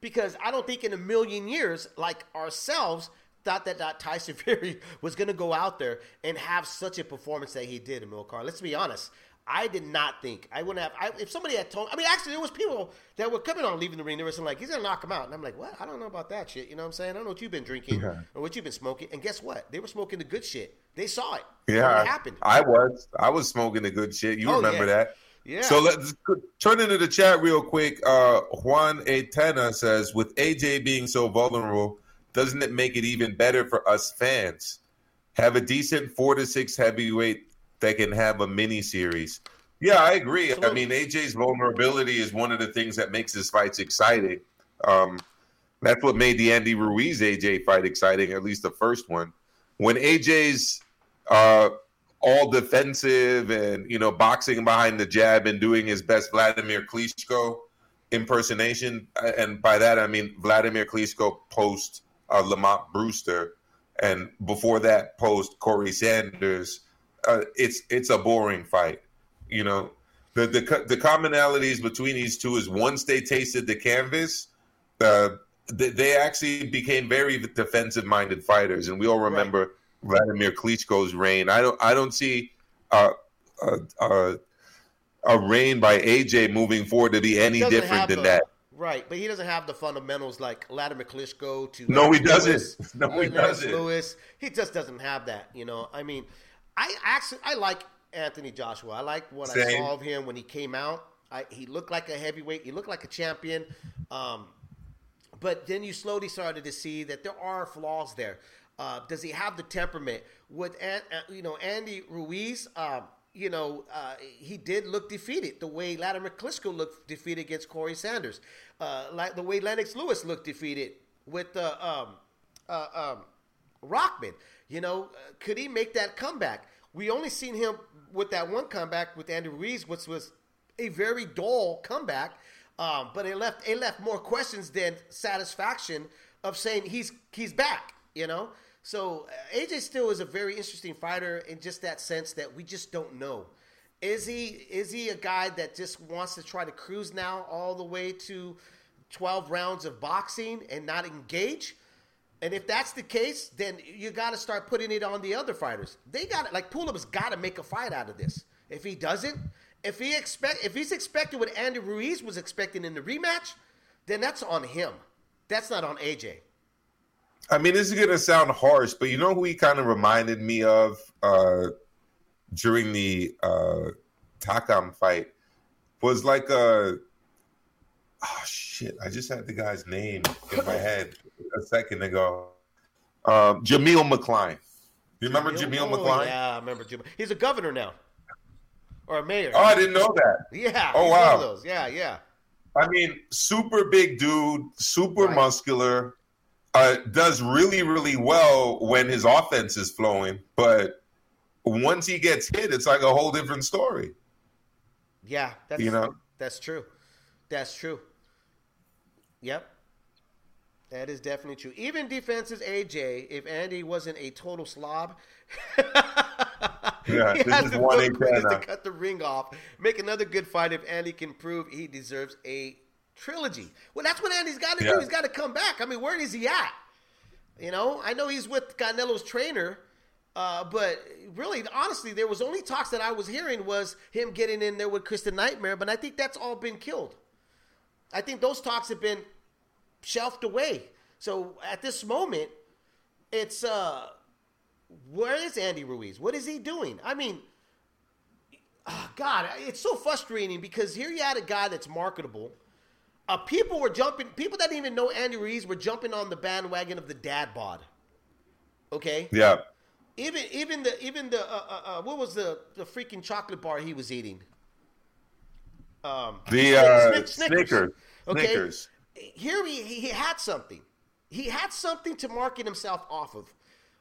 Because I don't think in a million years, like ourselves, thought that, that Tyson Fury was going to go out there and have such a performance that he did Amilcar. Let's be honest. I did not think I wouldn't have. I, if somebody had told, I mean, actually, there was people that were coming on leaving the ring. They were saying like, "He's gonna knock him out," and I'm like, "What? I don't know about that shit." You know what I'm saying? I don't know what you've been drinking yeah. or what you've been smoking. And guess what? They were smoking the good shit. They saw it. Yeah, it happened. I was. I was smoking the good shit. You oh, remember yeah. that? Yeah. So let's turn into the chat real quick. Uh, Juan Atena says, "With AJ being so vulnerable, doesn't it make it even better for us fans? Have a decent four to six heavyweight that can have a mini series." Yeah, I agree. Absolutely. I mean, AJ's vulnerability is one of the things that makes his fights exciting. Um, that's what made the Andy Ruiz AJ fight exciting, at least the first one. When AJ's uh, all defensive and you know boxing behind the jab and doing his best Vladimir Klitschko impersonation, uh, and by that I mean Vladimir Klitschko post uh, Lamont Brewster, and before that post Corrie Sanders. Uh, it's it's a boring fight you know, the the the commonalities between these two is once they tasted the canvas, uh, they, they actually became very defensive minded fighters, and we all remember right. Vladimir Klitschko's reign. I don't I don't see uh, uh, a reign by AJ moving forward to be any different than the, that. Right, but he doesn't have the fundamentals like Vladimir Klitschko to. No, he doesn't. No, he doesn't. Lewis, he just doesn't have that. You know, I mean, I actually I like Anthony Joshua. I like what Same. I saw of him when he came out. I, he looked like a heavyweight. He looked like a champion. Um, but then you slowly started to see that there are flaws there. Uh, does he have the temperament? With uh, you know Andy Ruiz, um, you know uh, he did look defeated the way Vladimir Klitschko looked defeated against Corrie Sanders, uh, like the way Lennox Lewis looked defeated with uh, um, uh, um, Rahman. You know, could he make that comeback? We only seen him with that one comeback with Andy Ruiz, which was a very dull comeback. Um, but it left it left more questions than satisfaction of saying he's he's back. You know, so uh, AJ still is a very interesting fighter in just that sense that we just don't know. Is he is he a guy that just wants to try to cruise now all the way to 12 rounds of boxing and not engage? And if that's the case, then you got to start putting it on the other fighters. They got it. Like Pulev's got to make a fight out of this. If he doesn't, if he expect, if he's expecting what Andy Ruiz was expecting in the rematch, then that's on him. That's not on AJ. I mean, this is gonna sound harsh, but you know who he kind of reminded me of uh, during the uh, Takam fight was like a oh shit! I just had the guy's name in my head a second ago. Um, Jameel McCline. You remember Jameel, Jameel McCline? Yeah, I remember Jameel. He's a governor now, or a mayor. Oh, I didn't know that. Yeah. Oh wow. Yeah, yeah. I mean, super big dude, super right. muscular. Uh, does really, really well when his offense is flowing, but once he gets hit, it's like a whole different story. Yeah, that's you know that's true. That's true. Yep. That is definitely true. Even defenses AJ, if Andy wasn't a total slob, yeah, he has the one to cut the ring off. Make another good fight if Andy can prove he deserves a trilogy. Well, that's what Andy's got to yeah. do. He's got to come back. I mean, where is he at? You know, I know he's with Canelo's trainer, uh, but really, honestly, there was only talks that I was hearing was him getting in there with Kristen Nightmare, but I think that's all been killed. I think those talks have been shelved away. So at this moment, it's uh, where is Andy Ruiz? What is he doing? I mean, oh God, it's so frustrating because here you had a guy that's marketable. Uh, people were jumping. People that didn't even know Andy Ruiz were jumping on the bandwagon of the dad bod. Okay. Yeah. Even even the even the uh, uh, uh what was the the freaking chocolate bar he was eating? Um, the uh, Snickers. Snickers. Okay. Snickers here he, he had something. He had something to market himself off of.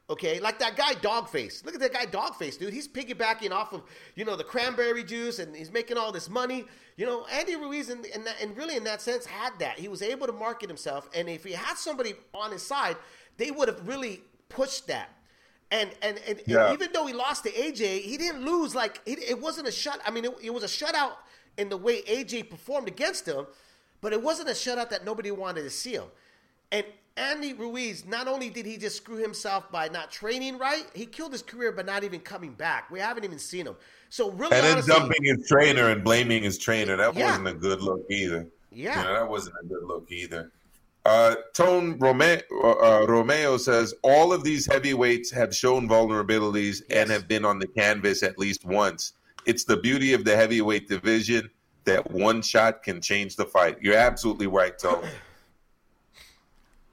Okay, like that guy Dogface. Look at that guy Dogface, dude. He's piggybacking off of you know the cranberry juice, and he's making all this money. You know, Andy Ruiz, and and, and really in that sense, had that. He was able to market himself, and if he had somebody on his side, they would have really pushed that. And and, and, yeah. and even though he lost to AJ, he didn't lose. Like it, it wasn't a shut. I mean, it, it was a shutout in the way AJ performed against him. But it wasn't a shutout that nobody wanted to see him. And Andy Ruiz, not only did he just screw himself by not training right, he killed his career by not even coming back. We haven't even seen him. So really, and then honestly, dumping his trainer and blaming his trainer. That yeah. wasn't a good look either. Yeah, you know, that wasn't a good look either. Uh, Tone Rome- uh, Romeo says all of these heavyweights have shown vulnerabilities yes. and have been on the canvas at least once. It's the beauty of the heavyweight division that one shot can change the fight. You're absolutely right, Tony.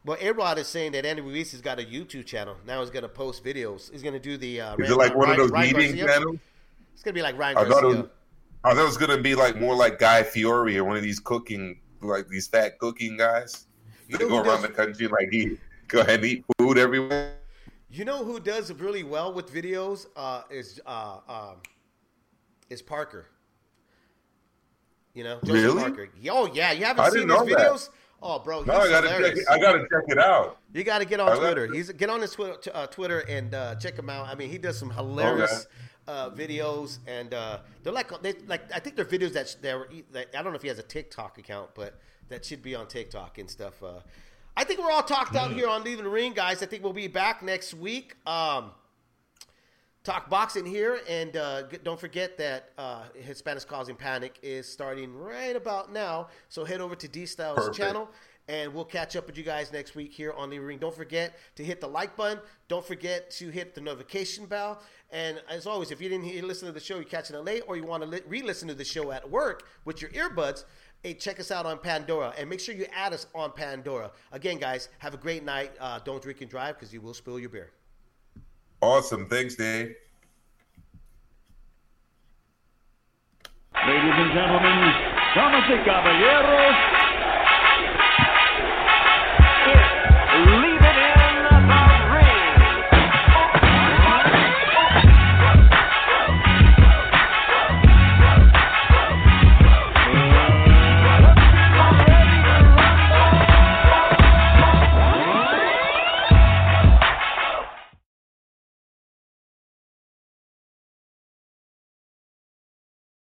Well, Arod is saying that Andy Ruiz has got a YouTube channel. Now he's going to post videos. He's going to do the. Uh, is it like one Ryan, of those eating channels? It's going to be like Ryan I Garcia. Thought was, I thought it was going to be like more like Guy Fieri or one of these cooking, like these fat cooking guys. You know go around does, the country like eat, go ahead and eat food everywhere. You know who does really well with videos uh, is uh, um, is Parker. You know, Joseph really? Parker. Oh yeah, you haven't seen his videos? That. Oh, bro, he's No, I gotta check. hilarious. It, I gotta check it out. You got to get on love Twitter. it. He's get on his Twitter, uh, Twitter and uh, check him out. I mean, he does some hilarious uh, videos, and uh, they're like they like I think they're videos that they're that, I don't know if he has a TikTok account, but that should be on TikTok and stuff. Uh, I think we're all talked out here on leaving the ring, guys. I think we'll be back next week. Um, talk boxing here, and uh, don't forget that uh, Hispanics causing panic is starting right about now. So head over to D Styles Perfect. channel, and we'll catch up with you guys next week here on the ring. Don't forget to hit the like button. Don't forget to hit the notification bell. And as always, if you didn't hear, listen to the show, you're catching it late, or you want to li- re-listen to the show at work with your earbuds. Hey, check us out on Pandora, and make sure you add us on Pandora. Again, guys, have a great night. Uh, don't drink and drive because you will spill your beer. Awesome. Thanks, Dave. Ladies and gentlemen, damas y caballeros,